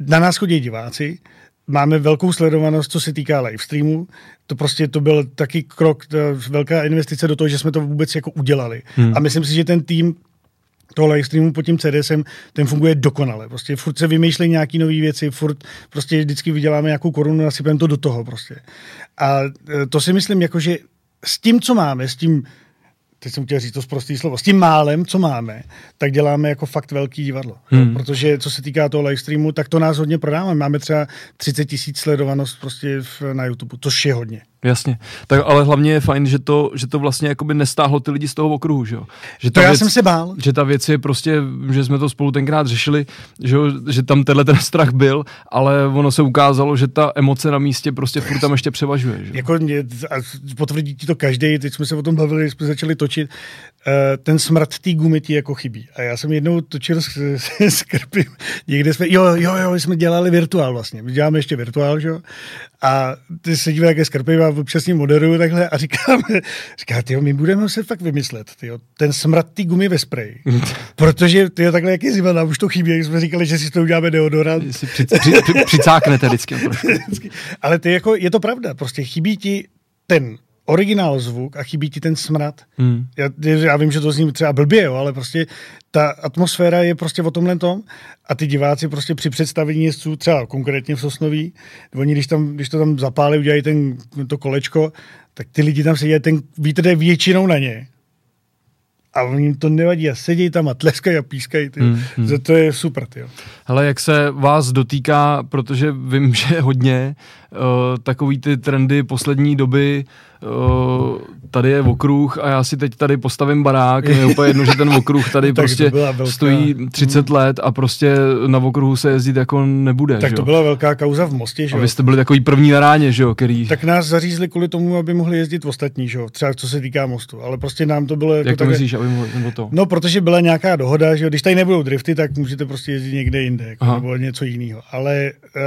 na nás chodí diváci, máme velkou sledovanost, co se týká live streamu. To prostě to byl taky krok, velká investice do toho, že jsme to vůbec jako udělali. Hmm. A myslím si, že ten tým toho live streamu pod tím CDSem, ten funguje dokonale. Prostě furt se vymýšlejí nějaké nové věci, furt prostě vždycky vyděláme nějakou korunu a sypeme to do toho prostě. A e, to si myslím, jako že s tím, co máme, s tím teď jsem chtěl říct to zprostý slovo, s tím málem, co máme, tak děláme jako fakt velký divadlo. Hmm. Protože co se týká toho live streamu, tak to nás hodně prodáváme. Máme třeba 30 tisíc sledovanost prostě v, na YouTube, což je hodně. Jasně. Tak ale hlavně je fajn, že to, že to vlastně jakoby nestáhlo ty lidi z toho okruhu, že jo? Že to já věc, jsem se bál. Že ta věc je prostě, že jsme to spolu tenkrát řešili, že, že tam tenhle ten strach byl, ale ono se ukázalo, že ta emoce na místě prostě furt tam ještě převažuje. Že? Jako potvrdí ti to každý, teď jsme se o tom bavili, jsme začali točit, ten smrad té gumy ti jako chybí. A já jsem jednou točil s, s, s krpím. Někde jsme, jo, jo, jo, jsme dělali virtuál vlastně. My děláme ještě virtuál, že jo? A ty se díváš, jak je skrpím a občas ním moderuju takhle a říkáme, říká, tyjo, my budeme se fakt vymyslet, tyjo, ten smrad té gumy ve spreji. Protože ty takhle, jak je zima, nám už to chybí, jak jsme říkali, že si to uděláme deodorant. Si při, při, při, přicáknete vždycky. Ale ty jako, je to pravda, prostě chybí ti ten originál zvuk a chybí ti ten smrad. Hmm. Já, já vím, že to zní třeba blbě, jo, ale prostě ta atmosféra je prostě o tomhle tom a ty diváci prostě při představení jezdců, třeba konkrétně v Sosnoví, oni když, tam, když to tam zapálí, udělají ten, to kolečko, tak ty lidi tam sedí, ten vítr jde většinou na ně a jim to nevadí a sedí tam a tleskají a pískají. Ty. Hmm, hmm. To je super. Ty. Hele, jak se vás dotýká, protože vím, že hodně uh, takový ty trendy poslední doby uh, tady je okruh a já si teď tady postavím barák, je úplně jedno, že ten okruh tady prostě stojí 30 hmm. let a prostě na okruhu se jezdit jako nebude. Tak že to byla velká kauza v Mostě, že A vy jste byli takový první na ráně, že jo, který... Tak nás zařízli kvůli tomu, aby mohli jezdit ostatní, že jo, třeba co se týká mostu, ale prostě nám to bylo... Jako Jak to takhle... myslíš, aby mohli to? No, protože byla nějaká dohoda, že jo, když tady nebudou drifty, tak můžete prostě jezdit někde jinde, jako, nebo něco jiného. Ale uh,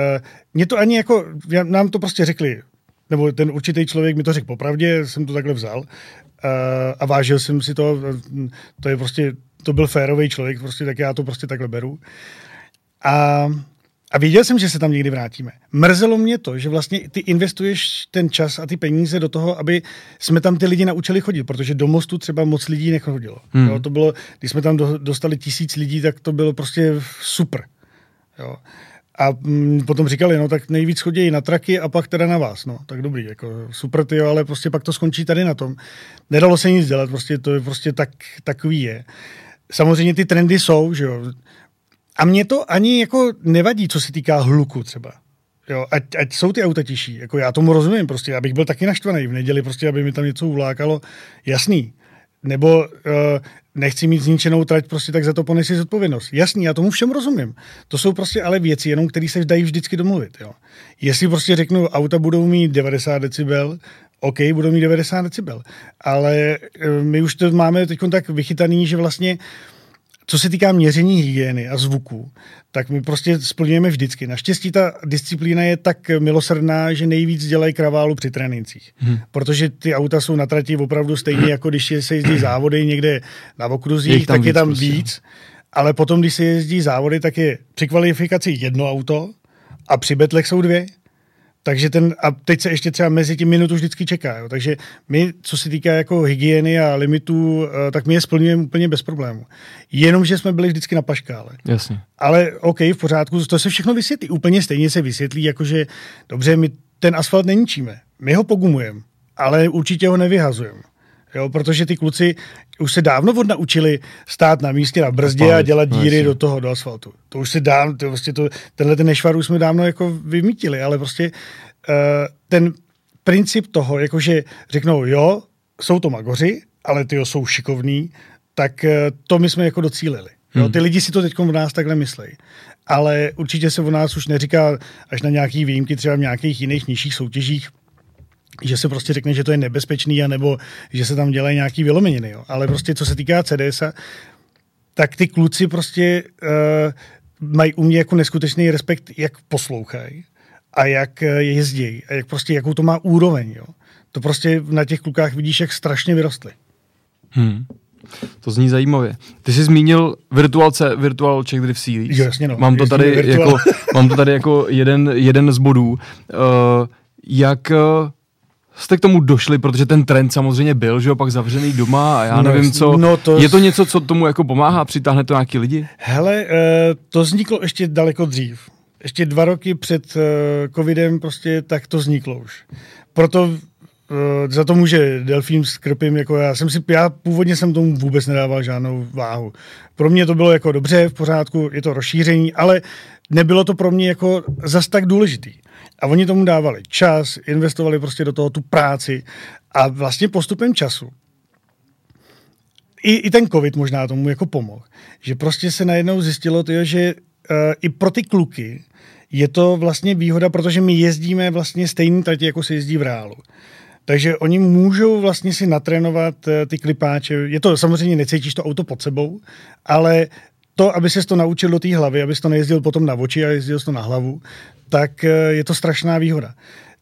mě to ani jako, nám to prostě řekli, nebo ten určitý člověk mi to řekl popravdě, jsem to takhle vzal uh, a vážil jsem si to, to je prostě, to byl férový člověk, prostě tak já to prostě takhle beru. A, a věděl jsem, že se tam někdy vrátíme. Mrzelo mě to, že vlastně ty investuješ ten čas a ty peníze do toho, aby jsme tam ty lidi naučili chodit, protože do mostu třeba moc lidí nechodilo. Hmm. Jo, to bylo, když jsme tam do, dostali tisíc lidí, tak to bylo prostě super. Jo. A mm, potom říkali, no tak nejvíc chodí na traky a pak teda na vás. No, tak dobrý, jako super ty, ale prostě pak to skončí tady na tom. Nedalo se nic dělat, prostě to je prostě tak, takový je. Samozřejmě ty trendy jsou, že jo. A mě to ani jako nevadí, co se týká hluku třeba. Jo, ať, ať jsou ty auta tiší. Jako já tomu rozumím prostě. Já bych byl taky naštvaný v neděli, prostě, aby mi tam něco uvlákalo. Jasný. Nebo uh, nechci mít zničenou trať, prostě tak za to ponesi zodpovědnost. Jasný, já tomu všem rozumím. To jsou prostě ale věci, jenom které se dají vždycky domluvit. Jo. Jestli prostě řeknu, auta budou mít 90 decibel, OK, budou mít 90 decibel. Ale uh, my už to máme teď tak vychytaný, že vlastně co se týká měření hygieny a zvuku, tak my prostě splňujeme vždycky. Naštěstí ta disciplína je tak milosrdná, že nejvíc dělají kraválu při trénincích. Hmm. Protože ty auta jsou na trati opravdu stejně, jako když se jezdí závody někde na okruzích, tak je tam prostě. víc. ale potom, když se jezdí závody, tak je při kvalifikaci jedno auto a při betlech jsou dvě. Takže ten, a teď se ještě třeba mezi tím minutu vždycky čeká. Jo. Takže my, co se týká jako hygieny a limitů, eh, tak my je splňujeme úplně bez problému. Jenom, že jsme byli vždycky na paškále. Jasně. Ale OK, v pořádku, to se všechno vysvětlí. Úplně stejně se vysvětlí, jakože dobře, my ten asfalt neníčíme. My ho pogumujeme, ale určitě ho nevyhazujeme. Jo, protože ty kluci už se dávno odnaučili stát na místě na brzdě a dělat no, díry do toho, do asfaltu. To už se dávno, to vlastně to, tenhle ten nešvar už jsme dávno jako vymítili, ale prostě uh, ten princip toho, jakože řeknou, jo, jsou to magoři, ale ty jsou šikovní, tak uh, to my jsme jako docílili. Jo, hmm. ty lidi si to teď v nás takhle myslejí. Ale určitě se o nás už neříká až na nějaký výjimky, třeba v nějakých jiných nižších soutěžích, že se prostě řekne, že to je nebezpečný, anebo že se tam dělají nějaký vylomeniny. Jo. Ale prostě co se týká CDS, tak ty kluci prostě uh, mají u mě jako neskutečný respekt, jak poslouchají a jak eh, jezdí a jak prostě, jakou to má úroveň. Jo. To prostě na těch klukách vidíš, jak strašně vyrostly. Hmm. To zní zajímavě. Ty jsi zmínil Virtual, C, Virtual Czech Drift Series. Jo, jasně no. Mám to tady, jako, mám to tady jako jeden, jeden z bodů. Uh, jak uh, jste k tomu došli, protože ten trend samozřejmě byl, že jo, pak zavřený doma a já no, nevím co. No to... Je to něco, co tomu jako pomáhá, přitáhne to nějaký lidi? Hele, uh, to vzniklo ještě daleko dřív. Ještě dva roky před uh, covidem prostě tak to vzniklo už. Proto uh, za to může Delfín s Krpím, jako já jsem si, já původně jsem tomu vůbec nedával žádnou váhu. Pro mě to bylo jako dobře, v pořádku, je to rozšíření, ale nebylo to pro mě jako zas tak důležitý. A oni tomu dávali čas, investovali prostě do toho tu práci a vlastně postupem času i, i ten covid možná tomu jako pomohl, že prostě se najednou zjistilo, tyjo, že uh, i pro ty kluky je to vlastně výhoda, protože my jezdíme vlastně stejný tratě, jako se jezdí v reálu. Takže oni můžou vlastně si natrénovat uh, ty klipáče. Je to samozřejmě necítíš to auto pod sebou, ale to, aby se to naučil do té hlavy, abys to nejezdil potom na oči a jezdil to na hlavu, tak eh, je to strašná výhoda.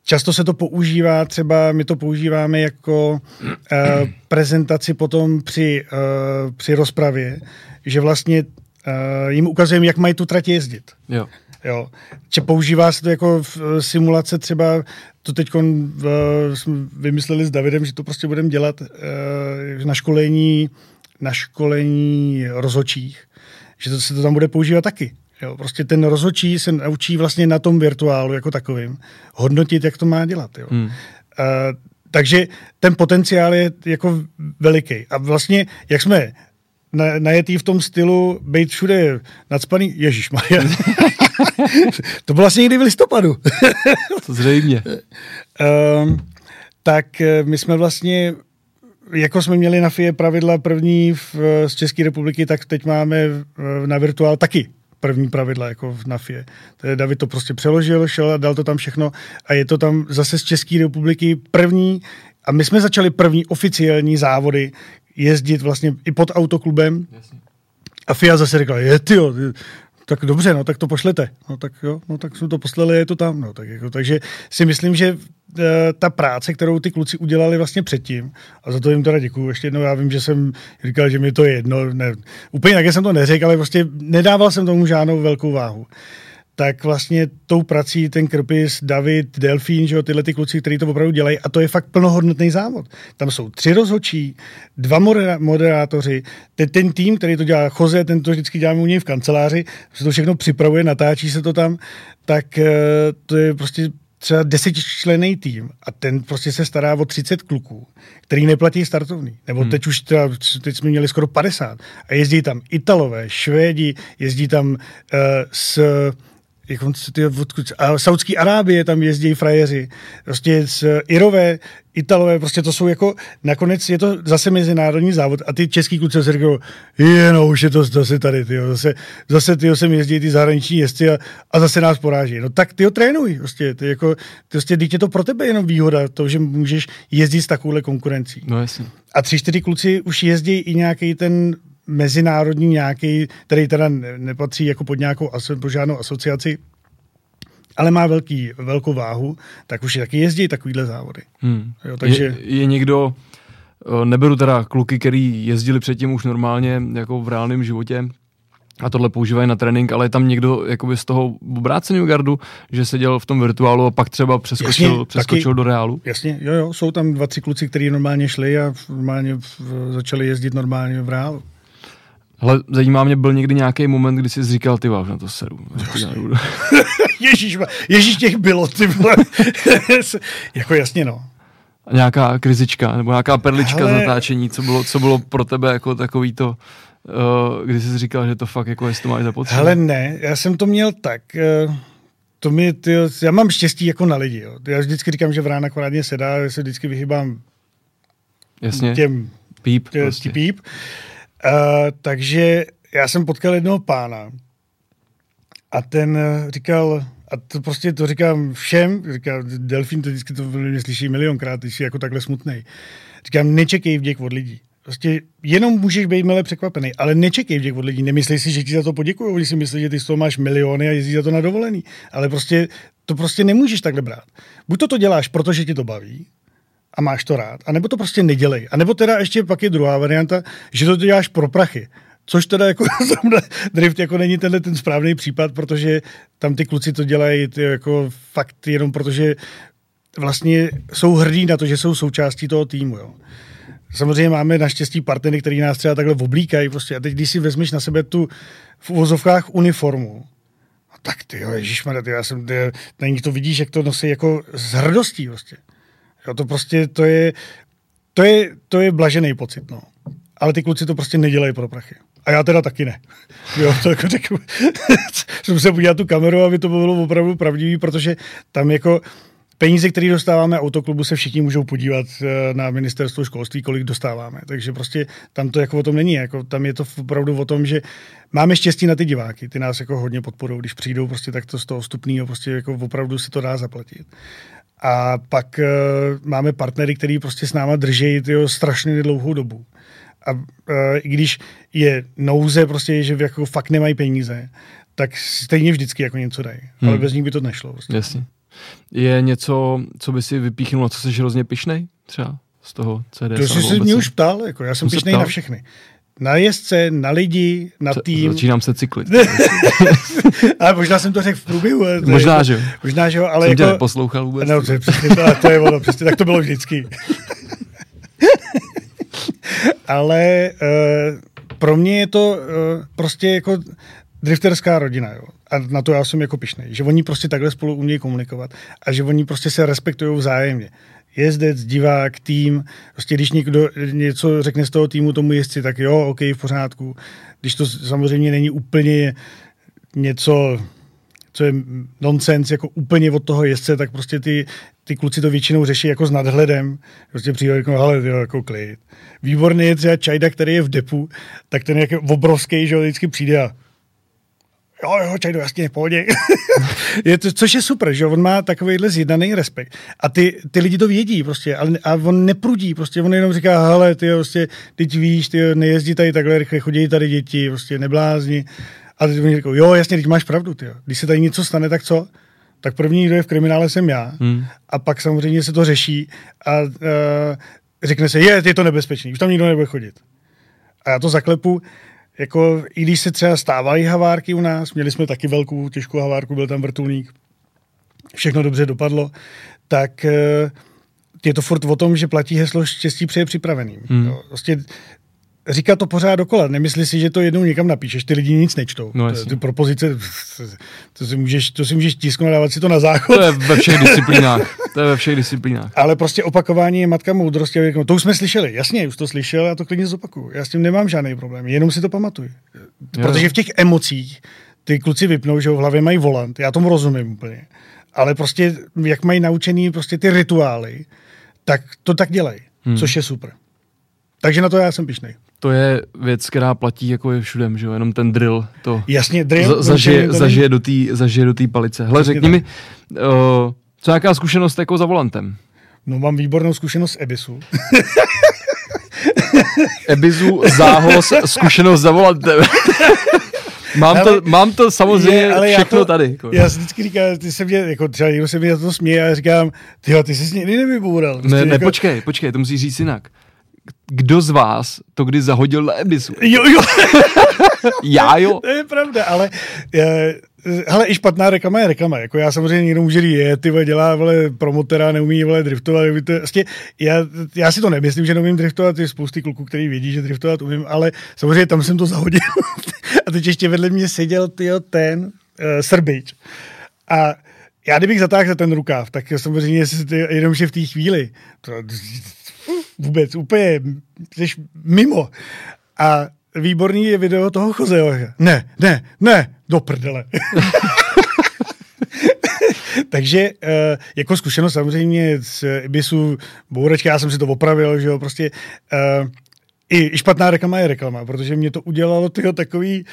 Často se to používá, třeba my to používáme jako uh, prezentaci potom při, uh, při rozpravě, že vlastně uh, jim ukazujeme, jak mají tu trať jezdit. Jo. Jo. Če používá se to jako v simulace třeba, to teď uh, jsme vymysleli s Davidem, že to prostě budeme dělat uh, na školení na školení rozhočích, že to se to tam bude používat taky. Jo, prostě ten rozhodčí se naučí vlastně na tom virtuálu jako takovým hodnotit, jak to má dělat. Jo. Hmm. Uh, takže ten potenciál je jako veliký. A vlastně, jak jsme na, najetý v tom stylu, být všude nadspaný, Ježíš to bylo asi někdy v listopadu. to zřejmě. Uh, tak eh, my jsme vlastně jako jsme měli na FIE pravidla první v, z České republiky, tak teď máme na virtuál taky první pravidla jako na FIE. Tedy David to prostě přeložil, šel a dal to tam všechno a je to tam zase z České republiky první a my jsme začali první oficiální závody jezdit vlastně i pod autoklubem. Jasně. A FIA zase řekla, je ty tak dobře, no tak to pošlete. No tak jo, no tak jsme to poslali, je to tam. No, tak jako, takže si myslím, že e, ta práce, kterou ty kluci udělali vlastně předtím, a za to jim teda děkuju ještě jednou, já vím, že jsem říkal, že mi to je jedno, ne, úplně tak jsem to neřekl, ale prostě nedával jsem tomu žádnou velkou váhu tak vlastně tou prací ten Krpis, David, Delfín, že jo, tyhle ty kluci, kteří to opravdu dělají, a to je fakt plnohodnotný závod. Tam jsou tři rozhodčí, dva moderátoři, ten, ten tým, který to dělá, Choze, ten to vždycky děláme u něj v kanceláři, se to všechno připravuje, natáčí se to tam, tak eh, to je prostě třeba desetičlený tým a ten prostě se stará o 30 kluků, který neplatí startovný. Nebo hmm. teď už třeba, teď jsme měli skoro 50 a jezdí tam Italové, Švédi, jezdí tam uh, s jak on, ty, odkud, a Saudský Arábie tam jezdí frajeři, prostě z Irové, Italové, prostě to jsou jako, nakonec je to zase mezinárodní závod a ty český kluci se říkají, je, no už je to zase tady, tyjo, zase, zase tyjo, sem jezdí ty zahraniční jezdci a, a zase nás poráží. No tak ty ho trénuj, prostě, ty jako, ty prostě, dítě to pro tebe jenom výhoda, to, že můžeš jezdit s takovouhle konkurencí. No jasně. A tři, čtyři kluci už jezdí i nějaký ten mezinárodní nějaký, který teda nepatří jako pod nějakou pod žádnou asociaci, ale má velký, velkou váhu, tak už taky jezdí takovýhle závody. Hmm. Jo, takže... je, je někdo, neberu teda kluky, který jezdili předtím už normálně jako v reálném životě, a tohle používají na trénink, ale je tam někdo jakoby z toho obráceného gardu, že seděl v tom virtuálu a pak třeba přeskočil, Jasně, přeskočil taky- do reálu. Jasně, jo, jo, jsou tam dva, tři kluci, kteří normálně šli a normálně v- začali jezdit normálně v reálu. Hele, zajímá mě, byl někdy nějaký moment, kdy jsi říkal, ty váš, na to seru. Ježíš, Ježíš těch bylo, ty vole. jako jasně, no. A nějaká krizička, nebo nějaká perlička Hele. z natáčení, co bylo, co bylo pro tebe jako takový to, uh, kdy jsi říkal, že to fakt jako, jestli to máš zapotřebí. Hele, ne, já jsem to měl tak, eh, to mi, ty, já mám štěstí jako na lidi, jo. Já vždycky říkám, že vrána akorátně sedá, já se vždycky vyhýbám Jasně, těm píp. tě, Prostě. píp. Uh, takže já jsem potkal jednoho pána a ten eh, říkal, a to prostě to říkám všem, říkám, Delfín to vždycky to mě slyší milionkrát, když jsi jako takhle smutnej. Říkám, nečekej vděk od lidí. Prostě jenom můžeš být milé překvapený, ale nečekej vděk od lidí. Nemyslej si, že ti za to poděkují, oni si myslí, že ty z toho máš miliony a jezdíš za to na dovolený. Ale prostě to prostě nemůžeš takhle brát. Buď to to děláš, protože ti to baví, a máš to rád, anebo to prostě nedělej. A nebo teda ještě pak je druhá varianta, že to děláš pro prachy. Což teda jako drift jako není tenhle ten správný případ, protože tam ty kluci to dělají ty jako fakt jenom protože vlastně jsou hrdí na to, že jsou součástí toho týmu. Jo. Samozřejmě máme naštěstí partnery, který nás třeba takhle oblíkají. Prostě. A teď, když si vezmeš na sebe tu v uvozovkách uniformu, no tak ty jo, ježišmarja, ty, já jsem, ty, nich to vidíš, jak to nosí jako s hrdostí prostě. Jo, to prostě, to je, to je, to je blažený pocit, no. Ale ty kluci to prostě nedělají pro prachy. A já teda taky ne. Jo, to jako řeknu. jsem se podívat tu kameru, aby to bylo opravdu pravdivý, protože tam jako peníze, které dostáváme autoklubu, se všichni můžou podívat eh, na ministerstvo školství, kolik dostáváme. Takže prostě tam to jako o tom není. Jako, tam je to opravdu o tom, že máme štěstí na ty diváky. Ty nás jako hodně podporují. Když přijdou, prostě tak to z toho vstupného prostě jako opravdu si to dá zaplatit. A pak uh, máme partnery, který prostě s náma drží tyjo, strašně dlouhou dobu. A uh, i když je nouze, prostě, že jako fakt nemají peníze, tak stejně vždycky jako něco dají. Hmm. Ale bez nich by to nešlo. Prostě. Jasně. Je něco, co by si vypíchnul, co jsi hrozně pišnej? Třeba z toho CDS? To jsi se mě už ptal, jako já jsem Jsem se pišnej na všechny. Na jezdce, na lidi, na tým. Začínám se cyklit. ale možná jsem to řekl v průběhu. Možná, jako- že jo. Možná, že jo, ale Jsem tě jako... neposlouchal vůbec. No, to je přesně to, to je ono, přesně, tak to bylo vždycky. Ale uh, pro mě je to uh, prostě jako drifterská rodina, jo. A na to já jsem jako pišnej, že oni prostě takhle spolu umějí komunikovat a že oni prostě se respektují vzájemně. Jezdec, divák, tým, prostě když někdo něco řekne z toho týmu tomu jezdci, tak jo, OK, v pořádku. Když to samozřejmě není úplně něco, co je nonsens, jako úplně od toho jezdce, tak prostě ty, ty kluci to většinou řeší jako s nadhledem. Prostě přijde jako, hele, tyjo, jako klid. Výborný je třeba Čajda, který je v depu, tak ten je jako obrovský, že jo, vždycky přijde a jo, jo, Čajdo, jasně, pohodě. je to, což je super, že jo, on má takovýhle zjednaný respekt. A ty, ty lidi to vědí prostě, ale, a on neprudí, prostě on jenom říká, hele, ty prostě, teď víš, ty nejezdí tady takhle rychle, chodí tady děti, prostě neblázni. A teď oni říkají, jo, jasně, teď máš pravdu, ty. Když se tady něco stane, tak co? Tak první, kdo je v kriminále, jsem já. Hmm. A pak samozřejmě se to řeší a uh, řekne se, je, je to nebezpečný, už tam nikdo nebude chodit. A já to zaklepu, jako i když se třeba stávají havárky u nás, měli jsme taky velkou těžkou havárku, byl tam vrtulník, všechno dobře dopadlo, tak eh, je to furt o tom, že platí heslo štěstí přeje připraveným. Hmm. Jo, prostě říká to pořád dokola. Nemyslí si, že to jednou někam napíšeš, ty lidi nic nečtou. No, ty propozice, to si můžeš, to si můžeš tisknout a dávat si to na záchod. To je ve všech disciplínách. To je ve všech disciplínách. Ale prostě opakování je matka moudrosti. A řeknu, to už jsme slyšeli. Jasně, už to slyšel, já to klidně zopakuju. Já s tím nemám žádný problém, jenom si to pamatuj. Protože v těch emocích ty kluci vypnou, že v hlavě mají volant. Já tomu rozumím úplně. Ale prostě, jak mají naučený prostě ty rituály, tak to tak dělají, hmm. což je super. Takže na to já jsem pišnej. To je věc, která platí jako je všude, že jo? Jenom ten drill to Jasně, drill. za, zažije, to zažije, do té zažije do té palice. Hele, Přesně řekni mi, uh, co nějaká zkušenost jako za volantem? No mám výbornou zkušenost z Ebisu. Ebizu, záhos, zkušenost za volantem. mám, Hele, to, mám to samozřejmě Je, ale já všechno to, tady. Jako. Já si vždycky říkám, ty se mě, jako třeba někdo se mě za to směje a já říkám, ty ty jsi někdy nevyboural. Ne, Prostě ne, jako, počkej, počkej, to musíš říct jinak. Kdo z vás to kdy zahodil na Ebisu? Jo, jo. Já jo. To je pravda, ale je, hele, i špatná reklama je reklama. Jako já samozřejmě někdo může říct, je, ty vole, dělá vole, promotera, neumí vole, driftovat. To, vlastně, já, já, si to nemyslím, že neumím driftovat, je spousty kluků, který vědí, že driftovat umím, ale samozřejmě tam jsem to zahodil. a teď ještě vedle mě seděl tyjo, ten uh, Srbič. A já kdybych zatáhl za ten rukáv, tak samozřejmě jenom, že v té chvíli, to, vůbec úplně, jsi mimo. A výborný je video toho Chozeho. Ne, ne, ne, do prdele. Takže uh, jako zkušenost samozřejmě z Ibisu, bouračka, já jsem si to opravil, že jo, prostě uh, i špatná reklama je reklama, protože mě to udělalo tyho takový,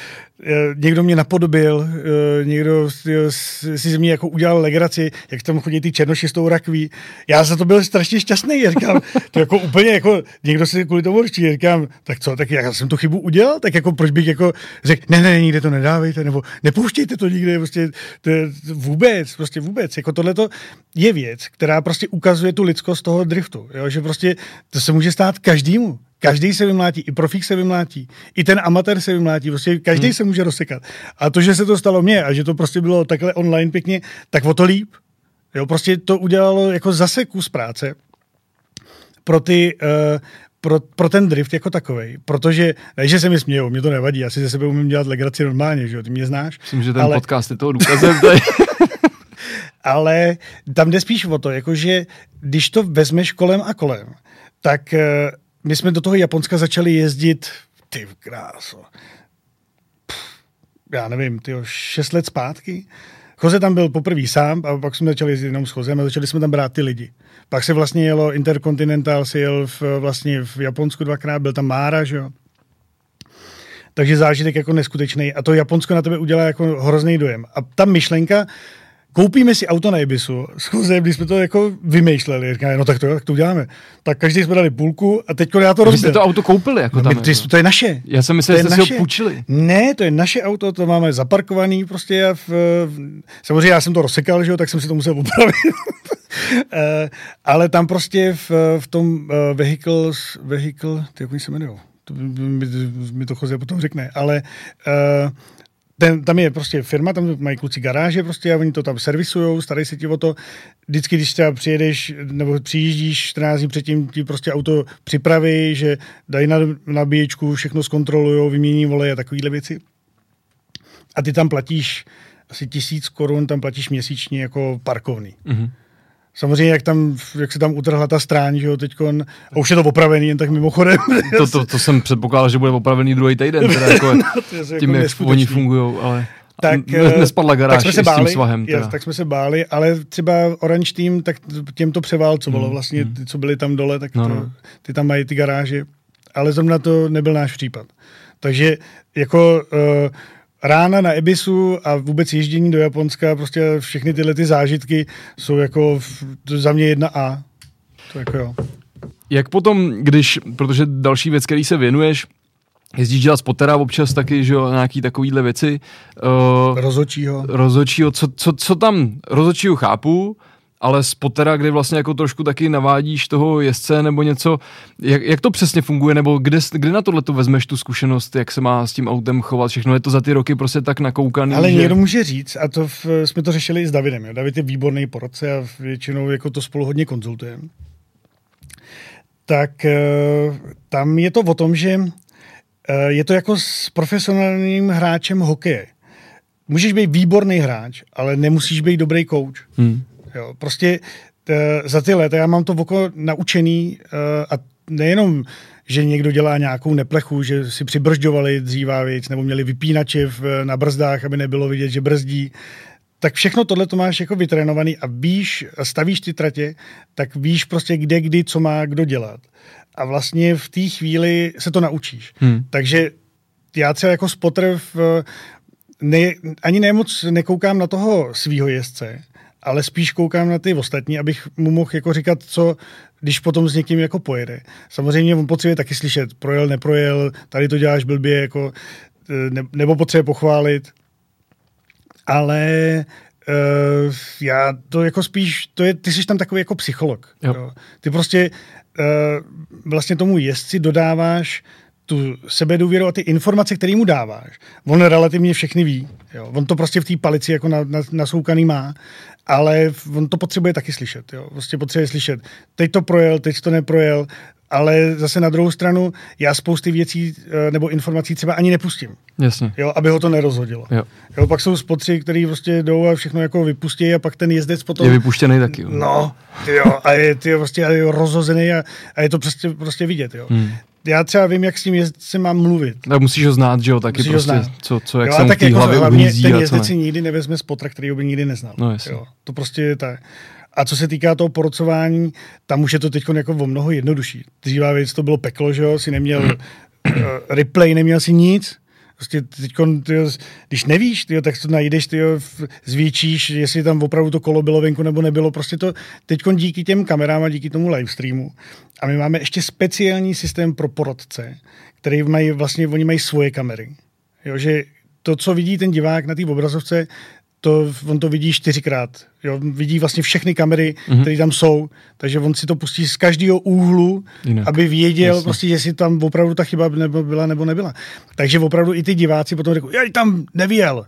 eh, někdo mě napodobil, eh, někdo si ze mě jako udělal legraci, jak tam chodí ty černoši s tou rakví. Já za to byl strašně šťastný, říkám, to jako úplně jako, někdo si kvůli tomu určitě, říkám, tak co, tak já jsem tu chybu udělal, tak jako proč bych jako řekl, ne, ne, nikde to nedávejte, nebo nepouštějte to nikde, prostě to vůbec, prostě vůbec, jako tohle je věc, která prostě ukazuje tu lidskost toho driftu, jo? že prostě to se může stát každému. Každý se vymlátí, i profík se vymlátí, i ten amatér se vymlátí, prostě každý hmm. se může rozsekat. A to, že se to stalo mně a že to prostě bylo takhle online pěkně, tak o to líp. Jo, prostě to udělalo jako zase kus práce pro ty, uh, pro, pro ten drift jako takový, protože, ne, že se mi smějou, mě to nevadí, já si ze sebe umím dělat legraci normálně, že jo, ty mě znáš. Myslím, že ten ale... podcast je toho důkazem. ale tam jde spíš o to, jakože když to vezmeš kolem a kolem, tak uh, my jsme do toho Japonska začali jezdit, ty kráso, já nevím, ty šest let zpátky. Choze tam byl poprvé sám a pak jsme začali jezdit jenom s Chozem a začali jsme tam brát ty lidi. Pak se vlastně jelo Intercontinental, si jel v, vlastně v Japonsku dvakrát, byl tam Mára, že jo. Takže zážitek jako neskutečný. A to Japonsko na tebe udělá jako hrozný dojem. A ta myšlenka, koupíme si auto na Ibisu. Schůze, když jsme to jako vymýšleli, říkáme, no tak to, tak to uděláme. Tak každý jsme dali půlku a teď já to rozdělím. jste to auto koupili jako no, tam? My, jako. To je naše. Já jsem myslel, že jste naše. si ho půjčili. Ne, to je naše auto, to máme zaparkovaný prostě. V, v, samozřejmě já jsem to rozsekal, že jo, tak jsem si to musel upravit. Uh, ale tam prostě v, v tom uh, vehicles, vehicle, ty jak se jmenují? To mi, mi to chodí potom řekne, ale uh, ten, tam je prostě firma, tam mají kluci garáže prostě a oni to tam servisují, starají se ti o to. Vždycky, když třeba přijedeš nebo přijíždíš 14 dní předtím, ti prostě auto připraví, že dají na nabíječku, všechno zkontrolují, vymění volej a takovéhle věci. A ty tam platíš asi tisíc korun, tam platíš měsíčně jako parkovný. Mm-hmm. Samozřejmě, jak, tam, jak se tam utrhla ta stráň, že jo, teďkon, a už je to opravený, jen tak mimochodem. To, to, to jsem předpokládal, že bude opravený druhý týden, teda jako, no, tím, jako jak oni fungují, ale tak, nespadla garáž tak jsme se báli, s tím svahem. Teda. Yes, tak jsme se báli, ale třeba Orange Team, tak těm to převálcovalo mm, vlastně, mm. ty, co byli tam dole, tak no, to, no. ty tam mají ty garáže, ale zrovna to nebyl náš případ. Takže jako uh, rána na Ebisu a vůbec ježdění do Japonska, prostě všechny tyhle ty zážitky jsou jako za mě jedna A. To jako jo. Jak potom, když, protože další věc, který se věnuješ, jezdíš dělat spotera občas taky, že jo, nějaký takovýhle věci. Uh, rozočího. Rozočího, co, co, co tam, rozočího chápu, ale spotera, kdy vlastně jako trošku taky navádíš toho jezdce nebo něco, jak, jak to přesně funguje, nebo kde, kde na tohle tu vezmeš tu zkušenost, jak se má s tím autem chovat, všechno je to za ty roky prostě tak nakoukaný. Ale že... někdo může říct, a to v, jsme to řešili i s Davidem, jo. David je výborný poradce a většinou jako to spolu hodně konzultujeme. Tak eh, tam je to o tom, že eh, je to jako s profesionálním hráčem hokeje. Můžeš být výborný hráč, ale nemusíš být dobrý kouč. Hmm. Jo, prostě t, eh, za ty léta já mám to oko naučený uh, a nejenom, že někdo dělá nějakou neplechu, že si přibržďovali dřívá věc, nebo měli vypínače v, na brzdách, aby nebylo vidět, že brzdí, tak všechno tohle to máš jako vytrénovaný a víš, a stavíš ty tratě, tak víš prostě kde, kdy, co má kdo dělat. A vlastně v té chvíli se to naučíš. Hmm. Takže já třeba jako spotter v, ne, ani nemoc nekoukám na toho svýho jezdce, ale spíš koukám na ty ostatní, abych mu mohl jako říkat, co, když potom s někým jako pojede. Samozřejmě on potřebuje taky slyšet, projel, neprojel, tady to děláš blbě, jako, e, ne, nebo potřebuje pochválit. Ale uh, já to jako spíš, to je, ty jsi tam takový jako psycholog. Jo. Jo. Ty prostě uh, vlastně tomu jezdci dodáváš tu sebedůvěru a ty informace, které mu dáváš, on relativně všechny ví. Jo. On to prostě v té palici jako na, na, nasoukaný má, ale on to potřebuje taky slyšet. Jo. Prostě potřebuje slyšet, teď to projel, teď to neprojel, ale zase na druhou stranu já spousty věcí eh, nebo informací třeba ani nepustím. Jasně. Jo, aby ho to nerozhodilo. Jo. Jo, pak jsou spotři, který prostě jdou a všechno jako vypustí a pak ten jezdec potom... Je vypuštěný taky. Jo. No, jo, a je, ty prostě a je rozhozený a, a, je to prostě, prostě vidět, jo. Hmm. Já třeba vím, jak s tím jezdcem mám mluvit. Tak musíš ho znát, že jo, taky musíš prostě, co, co, jak jo, se mu tak v té jako hlavě hlavně uhlízí ten jezdec si nikdy nevezme spotra, který by nikdy neznal. No, jasně. jo, to prostě je tak. A co se týká toho porocování, tam už je to teď jako o mnoho jednodušší. Dříva věc to bylo peklo, že jo, si neměl uh, replay, neměl si nic, Prostě teď, když nevíš, tyjo, tak to najdeš, tyjo, zvětšíš, jestli tam opravdu to kolo bylo venku nebo nebylo. Prostě to teď díky těm kamerám a díky tomu livestreamu. A my máme ještě speciální systém pro porodce, který mají vlastně, oni mají svoje kamery. Jo, že to, co vidí ten divák na té obrazovce, to, on to vidí čtyřikrát. Jo? Vidí vlastně všechny kamery, mm-hmm. které tam jsou, takže on si to pustí z každého úhlu, Jinak. aby věděl, Jasně. prostě, jestli tam opravdu ta chyba nebo byla nebo nebyla. Takže opravdu i ty diváci potom řeknou, já tam nevěl.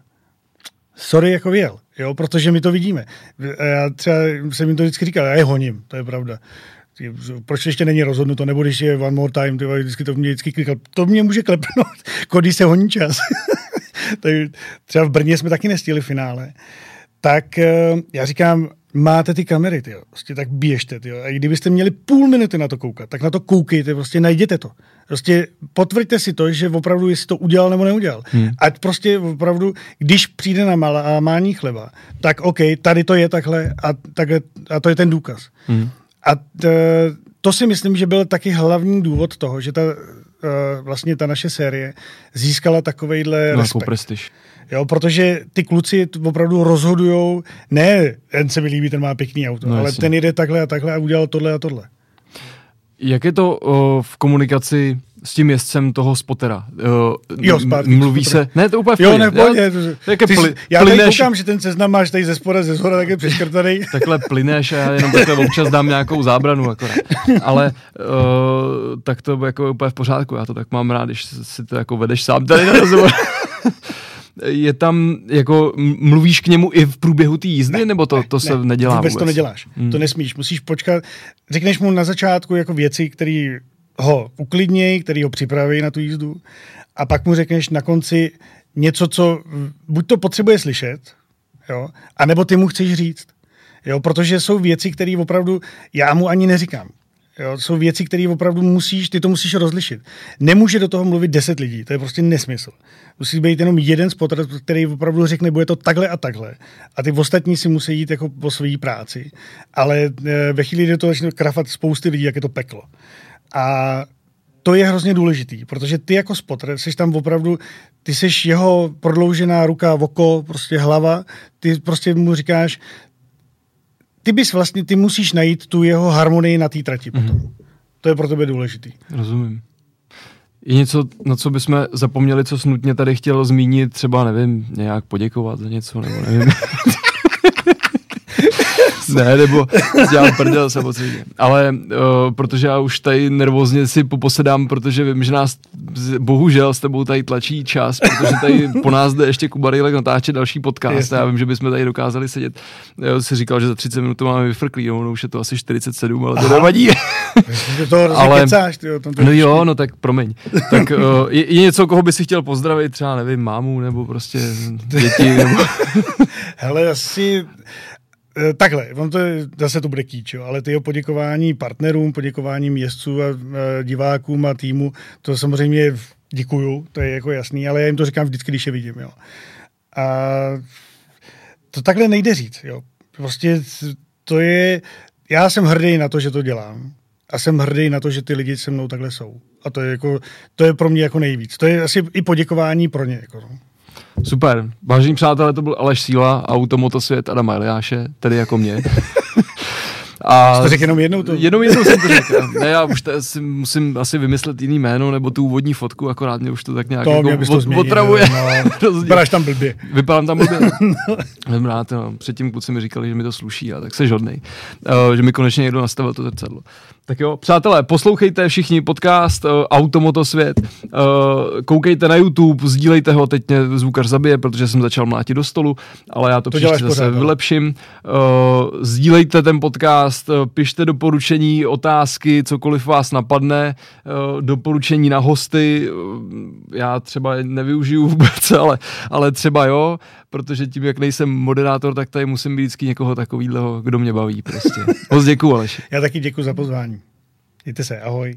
Sorry, jako věl, jo? protože my to vidíme. Já třeba jsem jim to vždycky říkal, já je honím, to je pravda proč ještě není rozhodnuto, nebo když je one more time, ty vždycky to mě vždycky klikal. To mě může klepnout, když se honí čas. Třeba v Brně jsme taky nestihli finále. Tak eh, já říkám, máte ty kamery, tyjo, prostě tak běžte, tyjo. A i kdybyste měli půl minuty na to koukat, tak na to koukejte, prostě najděte to. Prostě potvrďte si to, že opravdu jestli to udělal nebo neudělal. Hmm. Ať prostě opravdu, když přijde na malá, mání chleba, tak OK, tady to je takhle a, takhle, a to je ten důkaz. Hmm. A t, to si myslím, že byl taky hlavní důvod toho, že ta, vlastně ta naše série získala takovejhle no, respekt. prestiž. Jo, protože ty kluci opravdu rozhodujou, ne, ten se mi líbí, ten má pěkný auto, no, ale jasně. ten jede takhle a takhle a udělal tohle a tohle. Jak je to uh, v komunikaci s tím jezdcem toho spotera. Uh, jo, zpátky. Mluví se, ne, to úplně v Jo, ne, pohodě. Já, ty, pli, já tady koukám, že ten seznam máš tady ze spora, ze zhora, tak je přeškrtaný. takhle plyneš a já jenom takhle občas dám nějakou zábranu akorát. Ale uh, tak to jako úplně v pořádku, já to tak mám rád, když si to jako vedeš sám tady na rozhovor. je tam, jako mluvíš k němu i v průběhu té jízdy, ne, nebo to, ne, to se ne, nedělá vůbec? vůbec to neděláš, hmm. to nesmíš, musíš počkat, řekneš mu na začátku jako věci, které ho uklidněj, který ho připraví na tu jízdu a pak mu řekneš na konci něco, co buď to potřebuje slyšet, jo, anebo ty mu chceš říct. Jo, protože jsou věci, které opravdu já mu ani neříkám. Jo, jsou věci, které opravdu musíš, ty to musíš rozlišit. Nemůže do toho mluvit deset lidí, to je prostě nesmysl. Musí být jenom jeden spotter, který opravdu řekne, bude to takhle a takhle. A ty ostatní si musí jít jako po své práci. Ale eh, ve chvíli, kdy to začne krafat spousty lidí, jak je to peklo. A to je hrozně důležitý, protože ty jako spotter jsi tam opravdu, ty jsi jeho prodloužená ruka, oko, prostě hlava, ty prostě mu říkáš, ty bys vlastně, ty musíš najít tu jeho harmonii na té trati potom. Mm-hmm. To je pro tebe důležitý. Rozumím. Je něco, na co bychom zapomněli, co snutně tady chtěl zmínit, třeba, nevím, nějak poděkovat za něco, nebo nevím. ne, nebo dělám prdel samozřejmě. Ale uh, protože já už tady nervózně si poposedám, protože vím, že nás bohužel s tebou tady tlačí čas, protože tady po nás jde ještě Kuba Rejlek natáčet další podcast. Jasně. Já vím, že bychom tady dokázali sedět. Já si říkal, že za 30 minut to máme vyfrklý, no, no už je to asi 47, ale to Aha. nevadí. to ale, kecáš, tyjo, tam to no jo, no tak promiň. Tak uh, je, je, něco, koho by si chtěl pozdravit, třeba nevím, mámu, nebo prostě děti, nebo... Hele, asi Eh, takhle, on to je, zase to bude kýč, jo, ale ty jeho poděkování partnerům, poděkování městců a, a divákům a týmu, to samozřejmě děkuju, to je jako jasný, ale já jim to říkám vždycky, když je vidím. Jo. A to takhle nejde říct. Jo. Prostě to je, já jsem hrdý na to, že to dělám. A jsem hrdý na to, že ty lidi se mnou takhle jsou. A to je, jako, to je pro mě jako nejvíc. To je asi i poděkování pro ně. Jako, no. Super. Vážení přátelé, to byl Aleš Síla, Automotosvět Adama Eliáše, tedy jako mě. A to řekl jenom jednou to. Jenom jednou jsem to řekl. Ne, já už si musím asi vymyslet jiný jméno, nebo tu úvodní fotku, akorát mě už to tak nějak to jako mě to změnit, otravuje. No, vypadáš tam blbě. Vypadám tam blbě. Jsem rád, no. Předtím kluci mi říkali, že mi to sluší, a tak se žodnej. Uh, že mi konečně někdo nastavil to zrcadlo. Tak jo, přátelé, poslouchejte všichni podcast uh, Automotosvět, uh, koukejte na YouTube, sdílejte ho, teď mě zvukař zabije, protože jsem začal mlátit do stolu, ale já to, to příště zase pořád, no. vylepším. Uh, sdílejte ten podcast, uh, pište doporučení, otázky, cokoliv vás napadne, uh, doporučení na hosty, uh, já třeba nevyužiju vůbec, ale, ale třeba jo, protože tím, jak nejsem moderátor, tak tady musím být vždycky někoho takového, kdo mě baví prostě. Moc děkuju, Aleš. Já taky děkuji za pozvání. Mějte se, ahoj.